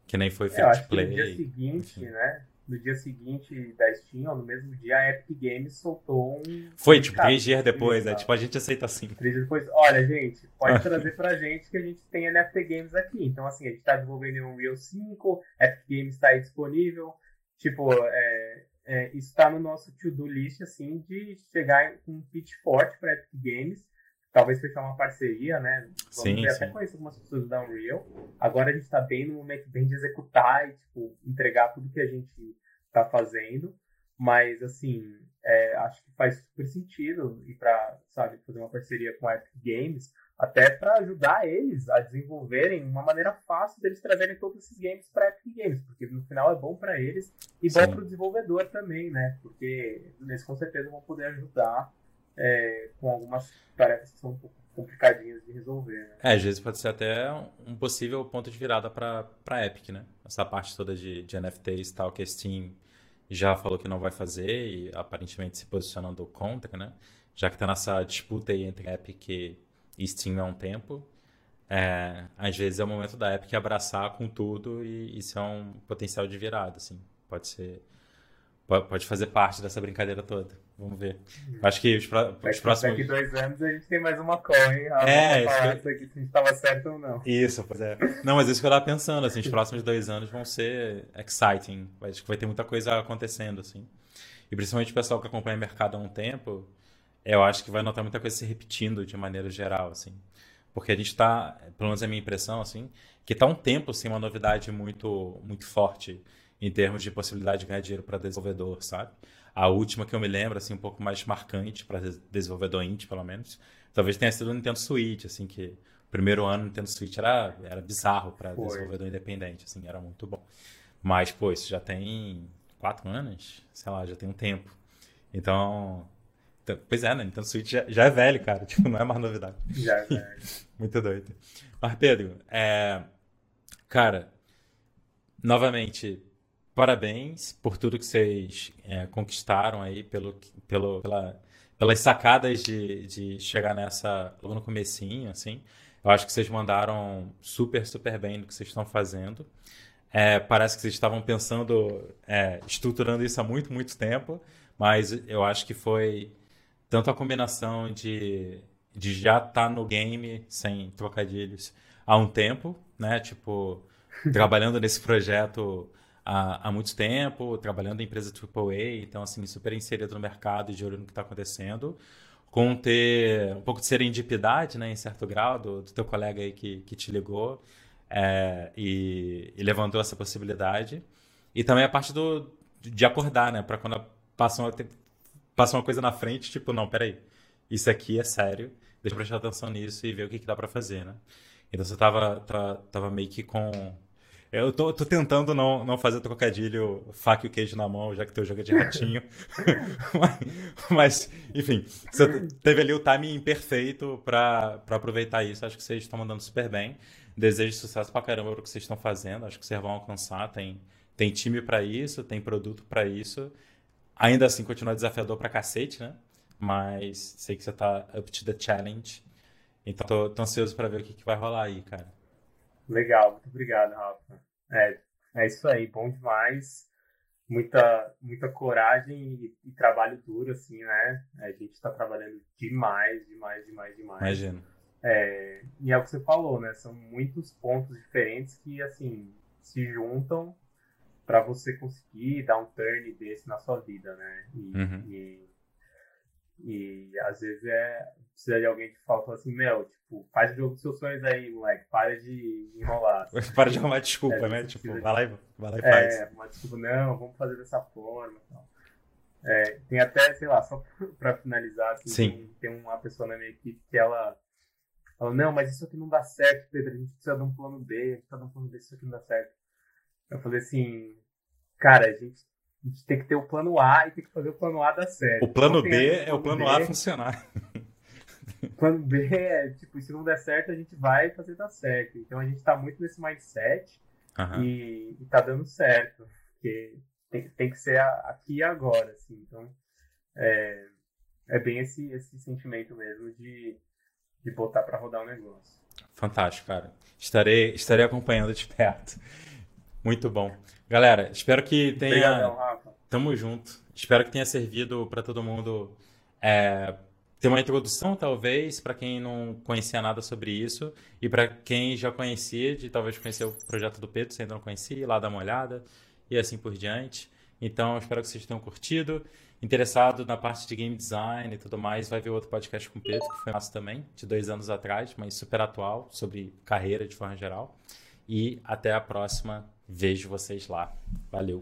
Speaker 2: Que nem foi feito
Speaker 1: é, play. no dia seguinte, enfim. né? No dia seguinte da Steam, ou no mesmo dia, a Epic Games soltou um.
Speaker 2: Foi, tipo, três dias depois, né? Tipo, a gente aceita assim.
Speaker 1: Três dias depois, olha, gente, pode trazer pra gente que a gente tem NFT Games aqui. Então, assim, a gente tá desenvolvendo um Real 5, Epic Games tá aí disponível. Tipo, é, é, isso tá no nosso to-do list, assim, de chegar com um pitch forte pra Epic Games talvez fechar uma parceria, né? Vamos
Speaker 2: sim, ver,
Speaker 1: até conhecer algumas pessoas da Unreal. Agora a gente está bem no momento bem de executar e, tipo, entregar tudo que a gente está fazendo. Mas, assim, é, acho que faz super sentido ir para, sabe, fazer uma parceria com a Epic Games, até para ajudar eles a desenvolverem uma maneira fácil deles trazerem todos esses games para Epic Games, porque no final é bom para eles e Sim. bom para o desenvolvedor também, né? Porque eles com certeza vão poder ajudar é, com algumas tarefas que são um pouco complicadinhas de resolver. Né? É,
Speaker 2: às vezes pode ser até um possível ponto de virada para Epic, né? Essa parte toda de, de NFTs e tal, que a Steam já falou que não vai fazer e aparentemente se posicionando contra, né? Já que está nessa disputa aí entre Epic e Steam há um tempo. É, às vezes é o momento da Epic abraçar com tudo e isso é um potencial de virada, assim. Pode ser pode fazer parte dessa brincadeira toda. Vamos ver. Acho que os, os próximos.
Speaker 1: Daqui dois anos a gente tem mais uma call, hein?
Speaker 2: É, isso
Speaker 1: que... aqui se a gente estava certo ou não.
Speaker 2: Isso, pois é. Não, mas isso que eu estava pensando, assim, os próximos dois anos vão ser exciting. Acho que vai ter muita coisa acontecendo, assim. E principalmente o pessoal que acompanha o mercado há um tempo, eu acho que vai notar muita coisa se repetindo de maneira geral, assim. Porque a gente está, pelo menos é a minha impressão, assim, que está um tempo sem uma novidade muito, muito forte em termos de possibilidade de ganhar dinheiro para desenvolvedor, sabe? A última que eu me lembro, assim, um pouco mais marcante para desenvolvedor indie, pelo menos, talvez tenha sido o Nintendo Switch, assim, que o primeiro ano o Nintendo Switch era, era bizarro para desenvolvedor independente, assim, era muito bom. Mas, pô, isso já tem quatro anos, sei lá, já tem um tempo. Então, então pois é, né? Nintendo Switch já, já, é velho, cara, tipo, não é mais novidade.
Speaker 1: Já é velho.
Speaker 2: muito doido. Mas, Pedro, é... cara, novamente, parabéns por tudo que vocês é, conquistaram aí, pelo, pelo, pela, pelas sacadas de, de chegar nessa logo no comecinho, assim. Eu acho que vocês mandaram super, super bem no que vocês estão fazendo. É, parece que vocês estavam pensando, é, estruturando isso há muito, muito tempo, mas eu acho que foi tanto a combinação de, de já estar tá no game, sem trocadilhos, há um tempo, né? Tipo, trabalhando nesse projeto há, há muito tempo, trabalhando em empresa AAA, então, assim, super inserido no mercado e de olho no que está acontecendo, com ter um pouco de serendipidade, né, em certo grau, do, do teu colega aí que, que te ligou é, e, e, levantou essa possibilidade. E também a parte do, de acordar, né, para quando passa uma, passa uma coisa na frente, tipo, não, peraí, isso aqui é sério, deixa eu prestar atenção nisso e ver o que, que dá para fazer, né. Então você tava, tava, tava meio que com eu tô, tô, tentando não, não fazer trocadilho faca e o queijo na mão, já que teu jogo é de ratinho. mas, mas, enfim, você teve ali o timing perfeito para aproveitar isso. Acho que vocês estão mandando super bem. Desejo sucesso pra caramba pro que vocês estão fazendo. Acho que vocês vão alcançar. Tem, tem time para isso, tem produto para isso. Ainda assim, continua desafiador pra cacete, né? Mas sei que você tá up to the challenge. Então, tô, tô ansioso para ver o que, que vai rolar aí, cara.
Speaker 1: Legal, muito obrigado, Rafa. É, é isso aí, bom demais. Muita, muita coragem e, e trabalho duro, assim, né? A gente está trabalhando demais, demais, demais, demais.
Speaker 2: Imagino.
Speaker 1: É, e é o que você falou, né? São muitos pontos diferentes que, assim, se juntam para você conseguir dar um turn desse na sua vida, né? E,
Speaker 2: uhum.
Speaker 1: e, e, às vezes é precisa de alguém que fala assim, meu, tipo, faz o jogo dos seus sonhos aí, moleque, para de enrolar.
Speaker 2: Para de arrumar desculpa, é, né? Tipo, vai lá, e, vai lá e
Speaker 1: faz. É, uma desculpa, não, vamos fazer dessa forma É, tem até, sei lá, só pra finalizar, assim,
Speaker 2: Sim.
Speaker 1: Tem, tem uma pessoa na minha equipe que ela fala, não, mas isso aqui não dá certo, Pedro, a gente precisa de um plano B, a gente precisa de um plano B, isso aqui não dá certo. Eu falei assim, cara, a gente a gente tem que ter o plano A e tem que fazer o plano A dar certo.
Speaker 2: O plano B é o plano B. A funcionar.
Speaker 1: plano B é, tipo, se não der certo, a gente vai fazer dar certo. Então a gente tá muito nesse mindset uhum. e, e tá dando certo. Porque tem, tem que ser aqui e agora, assim. Então, é, é bem esse, esse sentimento mesmo de, de botar para rodar o negócio.
Speaker 2: Fantástico, cara. Estarei, estarei acompanhando de perto. Muito bom. Galera, espero que tenha.
Speaker 1: Obrigadão, Rafa.
Speaker 2: Tamo junto. Espero que tenha servido para todo mundo é, ter uma introdução, talvez, para quem não conhecia nada sobre isso. E para quem já conhecia, de talvez conhecer o projeto do Pedro, se ainda não conhecia, lá dar uma olhada e assim por diante. Então, espero que vocês tenham curtido. Interessado na parte de game design e tudo mais, vai ver outro podcast com o Pedro, que foi massa também, de dois anos atrás, mas super atual, sobre carreira de forma geral. E até a próxima. Vejo vocês lá. Valeu.